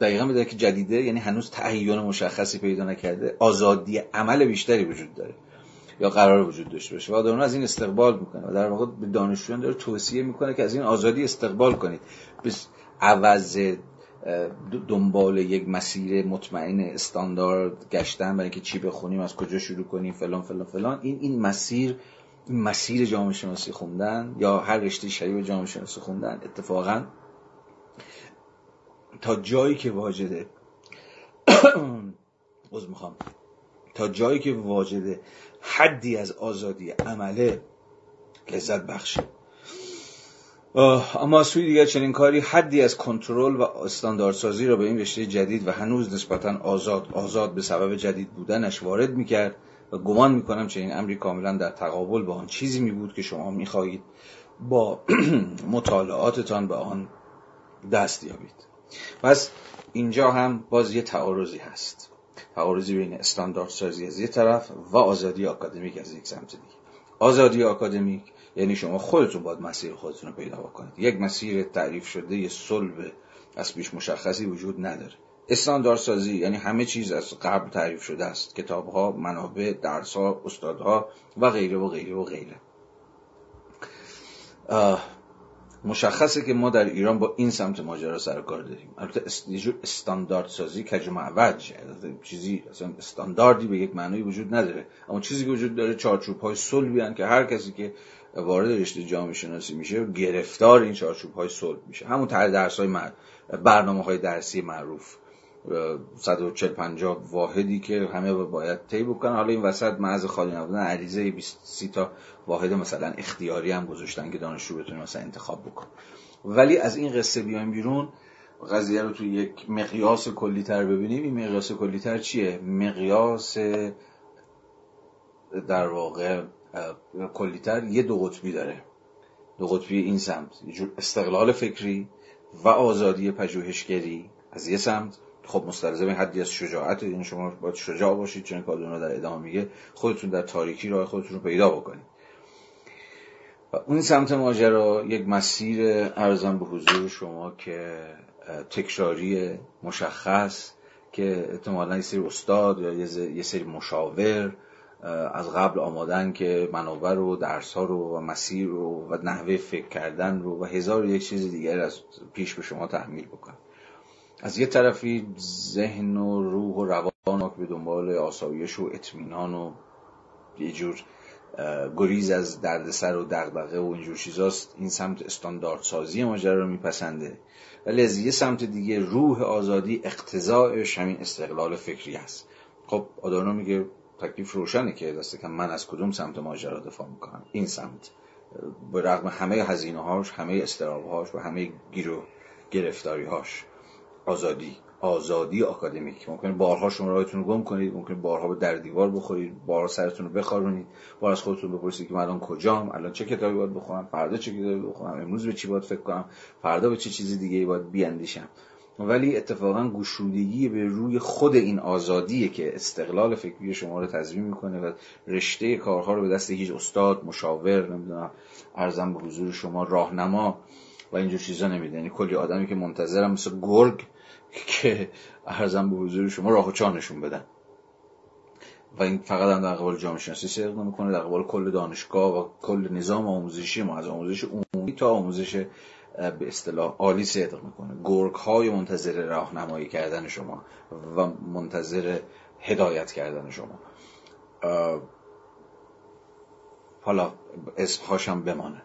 [SPEAKER 1] دقیقا می‌دونه که جدیده یعنی هنوز تعین مشخصی پیدا نکرده آزادی عمل بیشتری وجود داره. یا قرار وجود داشته باشه. و آدم از این استقبال می‌کنه و در واقع به دانشجویان داره توصیه می‌کنه که از این آزادی استقبال کنید. به عوض دنبال یک مسیر مطمئن استاندارد گشتن برای اینکه چی بخونیم از کجا شروع کنیم فلان فلان فلان. این این مسیر مسیر جامعه شناسی خوندن یا هر رشته شبیه جامعه شناسی خوندن اتفاقا تا جایی که واجده. از می‌خوام. تا جایی که واجده حدی از آزادی عمله لذت بخشه. اما سوی دیگر چنین کاری حدی از کنترل و استانداردسازی را به این رشته جدید و هنوز نسبتا آزاد آزاد به سبب جدید بودنش وارد می‌کرد و گمان می‌کنم چنین امری کاملا در تقابل با آن چیزی می بود که شما می‌خواهید با مطالعاتتان به آن دست یابید. پس اینجا هم باز یه تعارضی هست. تعارضی بین استانداردسازی از یه طرف و آزادی آکادمیک از یک سمت دیگه. آزادی آکادمیک یعنی شما خودتون باید مسیر خودتون رو پیدا بکنید. یک مسیر تعریف شده یه صلب از پیش مشخصی وجود نداره. استانداردسازی یعنی همه چیز از قبل تعریف شده است. کتاب ها منابع درس ها استادها و غیره و غیره و غیره. مشخصه که ما در ایران با این سمت ماجرا سر کار داریم. البته یه استاندارد سازی کج و معوج. چیزی اصلا استانداردی به یک معنی وجود نداره. اما چیزی که وجود داره چارچوب های صلبی که هر کسی که وارد رشته جامعه شناسی میشه گرفتار این چارچوب های صلب میشه. همون تر درس های برنامه های درسی معروف. 140 50 واحدی که همه باید طی بکنن. حالا این وسط محض خالی نبودن عریضه 20 تا واحد مثلا اختیاری هم گذاشتن که دانشجو بتونه مثلا انتخاب بکن ولی از این قصه بیایم بیرون قضیه رو توی یک مقیاس کلی تر ببینیم. این مقیاس کلی تر چیه؟ مقیاس در واقع کلی تر یه دو قطبی داره. دو قطبی این سمت. یه جور استقلال فکری و آزادی پژوهشگری از یه سمت. خب مستلزم حدی از شجاعت این شما باید شجاع باشید چون کادونا در ادامه میگه خودتون در تاریکی راه خودتون رو پیدا بکنید. و اون سمت ماجرا یک مسیر ارزم به حضور شما که تکراری مشخص که احتمالا یه سری استاد یا یه سری مشاور از قبل آمادن که منابع رو درس ها رو و مسیر رو و نحوه فکر کردن رو و هزار یک چیز دیگر از پیش به شما تحمیل بکن از یه طرفی ذهن و روح و روان به دنبال آسایش و اطمینان و یه جور گریز از دردسر و دغدغه و اینجور چیزاست. این سمت استاندارد سازی ماجرا رو میپسنده. ولی از یه سمت دیگه روح آزادی اقتضاعش همین استقلال فکری است خب آدانو میگه تکلیف روشنه که دسته که من از کدوم سمت ماجرا دفاع می‌کنم؟ این سمت. به رغم همه هزینه هاش همه استراب هاش و همه گیر و گرفتاری آزادی. آزادی آکادمیک. ممکنه بارها شما راهتون رو گم کنید. ممکنه بارها به در دیوار بخورید. بارها سرتون رو بخارونید. بار از خودتون بپرسید که من الان کجام؟ الان چه کتابی باید بخونم؟ فردا چه کتابی بخونم؟ امروز به چی باید فکر کنم؟ فردا به چه چیزی دیگه باید بیاندیشم؟ ولی اتفاقا گشودگی به روی خود این آزادیه که استقلال فکری شما رو تضمین می‌کنه و رشته کارها رو به دست هیچ استاد مشاور نمی‌دونم ارزم به حضور شما راهنما و اینجور چیزا نمیده. یعنی کلی آدمی که منتظرم مثل گرگ که ارزم به حضور شما راه و چانشون بدن. و این فقط هم در قبال جامعه شناسی صدق نمی‌کنه در قبال کل دانشگاه و کل نظام آموزشی ما از آموزش عمومی تا آموزش به اصطلاح عالی صدق می‌کنه. گرگ های منتظر راهنمایی کردن شما و منتظر هدایت کردن شما. حالا اسمهاشم بمانه.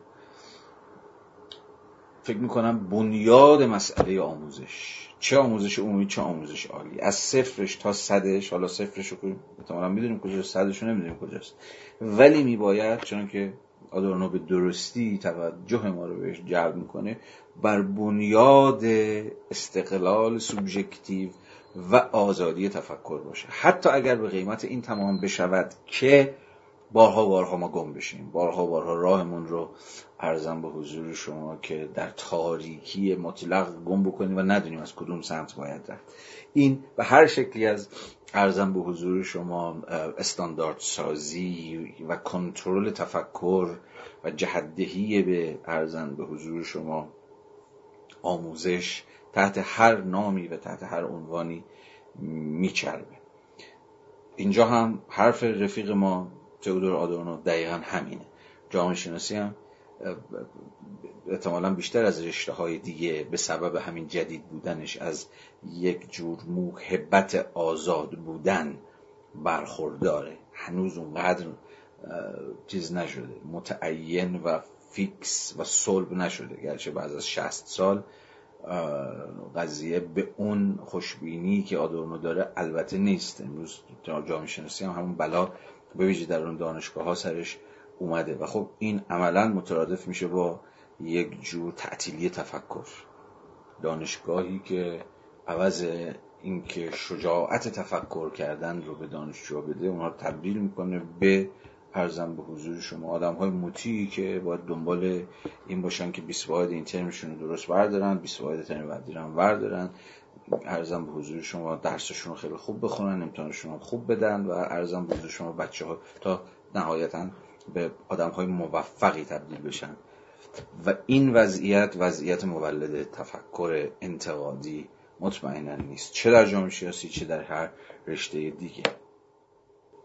[SPEAKER 1] فکر می‌کنم بنیاد مسئله آموزش. چه آموزش عمومی چه آموزش عالی. از صفرش تا صدش حالا صفرش رو احتمالا می‌دونیم کجاست صدش رو نمی‌دونیم کجاست. ولی میباید چون که آدورنو به درستی توجه ما رو بهش جلب می‌کنه بر بنیاد استقلال سوبژکتیو و آزادی تفکر باشه. حتی اگر به قیمت این تمام بشود که بارها بارها ما گم بشیم. بارها بارها راهمون رو ارزم به حضور شما که در تاریکی مطلق گم بکنیم و ندونیم از کدوم سمت باید رفت. این به هر شکلی از ارزم به حضور شما استاندارد سازی و کنترل تفکر و جهدهی به ارزم به حضور شما آموزش تحت هر نامی و تحت هر عنوانی میچربه. اینجا هم حرف رفیق ما تئودور آدورنو دقیقا همینه. جامعه شناسی هم احتمالا بیشتر از رشته های دیگه به سبب همین جدید بودنش از یک جور موهبت آزاد بودن برخورداره. هنوز اونقدر چیز نشده. متعین و فیکس و صلب نشده. گرچه بعد از 60 سال قضیه به اون خوشبینی که آدورنو داره البته نیست. امروز جامعه شناسی هم همون بلا به ویژه در اون دانشگاه ها سرش اومده و خب این عملا مترادف میشه با یک جور تعطیلی تفکر. دانشگاهی که عوض اینکه شجاعت تفکر کردن رو به دانشجو بده اونها تبدیل می‌کنه به ارزم به حضور شما آدم های که باید دنبال این باشن که 20 واحد این ترمشون رو درست بردارن 20 واحد ترم بعدی رو بردارن. ارزم به حضور شما درسشون رو خیلی خوب بخونن امتحانشون رو خوب بدن و ارزم به حضور شما بچه ها تا نهایتا به آدم های موفقی تبدیل بشن. و این وضعیت وضعیت مولد تفکر انتقادی مطمئنا نیست. چه در جامعه سیاسی چه در هر رشته دیگه.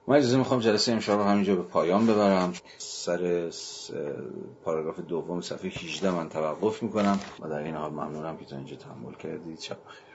[SPEAKER 1] من اجازه می‌خوام جلسه امشب رو همینجا به پایان ببرم. سر پاراگراف دوم صفحه 18 من توقف می‌کنم و در این حال ممنونم که تا اینجا تحمل کردید. شب بخیر.